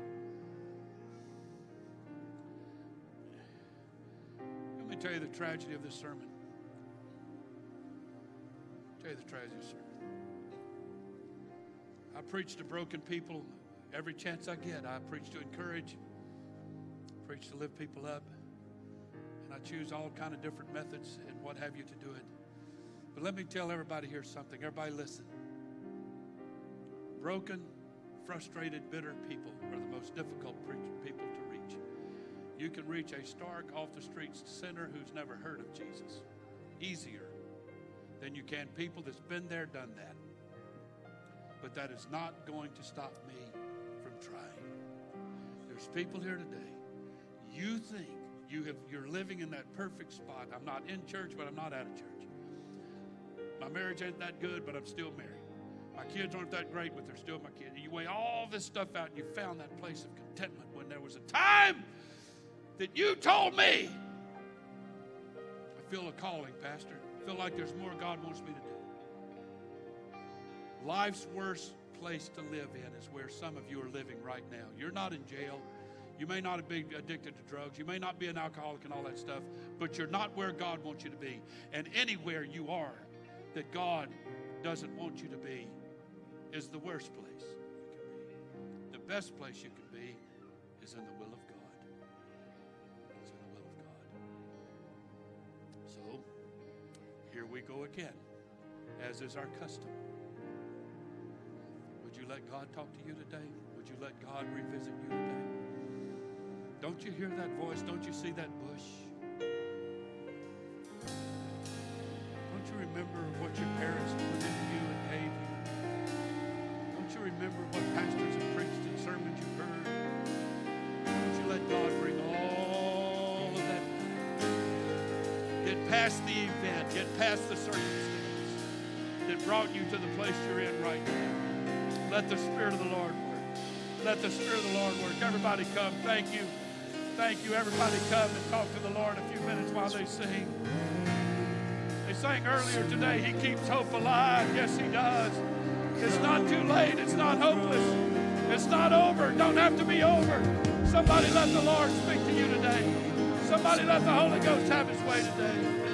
Let me tell you the tragedy of this sermon. tell you the tragedy of this sermon. I preach to broken people every chance I get. I preach to encourage, preach to lift people up, and I choose all kind of different methods and what have you to do it. But let me tell everybody here something. Everybody listen. Broken, frustrated, bitter people are the most difficult people to reach. You can reach a stark, off the streets sinner who's never heard of Jesus easier than you can people that's been there, done that. But that is not going to stop me from trying. There's people here today. You think you have you're living in that perfect spot. I'm not in church, but I'm not out of church. My marriage ain't that good, but I'm still married. My kids aren't that great, but they're still my kids. You weigh all this stuff out and you found that place of contentment when there was a time that you told me, I feel a calling, Pastor. I feel like there's more God wants me to do. Life's worst place to live in is where some of you are living right now. You're not in jail. You may not be addicted to drugs. You may not be an alcoholic and all that stuff, but you're not where God wants you to be. And anywhere you are that God doesn't want you to be is the worst place you can be. The best place you can be is in the will of God. It's in the will of God. So, here we go again, as is our custom. Would you let God talk to you today? Would you let God revisit you today? Don't you hear that voice? Don't you see that bush? Don't you remember what your parents put into you and gave you? Don't you remember what pastors have preached and sermons you've heard? Don't you let God bring all of that Get past the event, get past the circumstance that brought you to the place you're in right now. Let the Spirit of the Lord work. Let the Spirit of the Lord work. Everybody come. Thank you. Thank you. Everybody come and talk to the Lord a few minutes while they sing. They sang earlier today, He keeps hope alive. Yes, He does. It's not too late. It's not hopeless. It's not over. Don't have to be over. Somebody let the Lord speak to you today. Somebody let the Holy Ghost have His way today.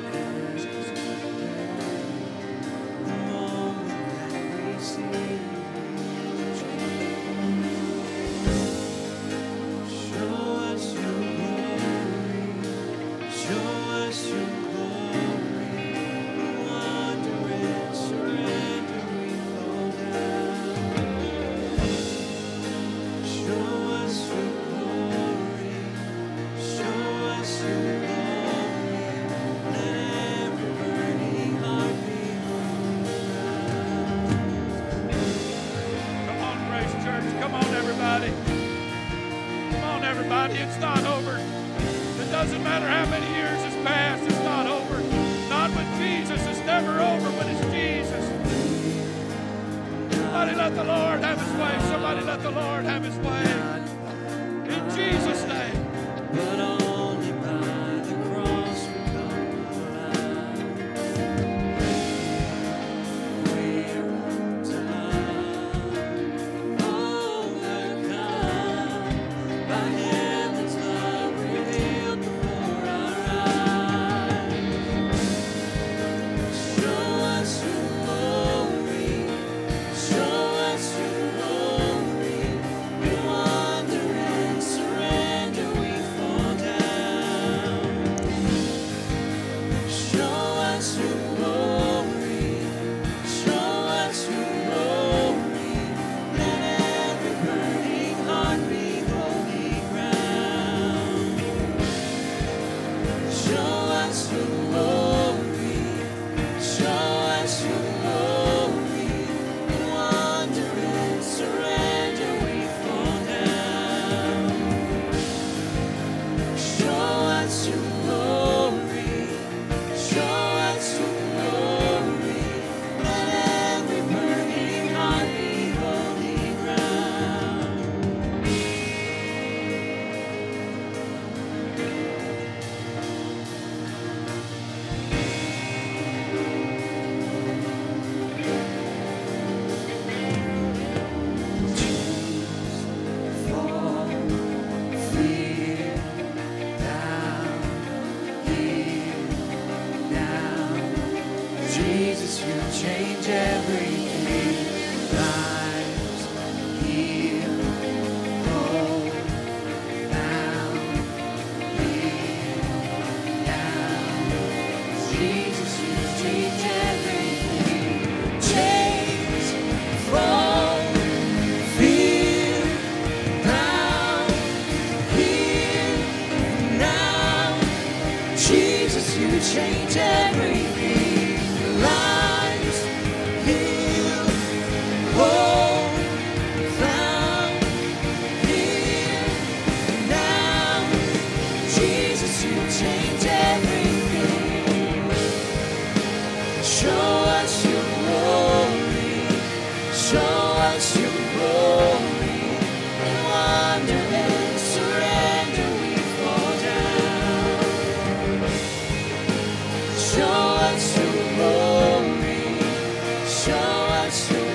Show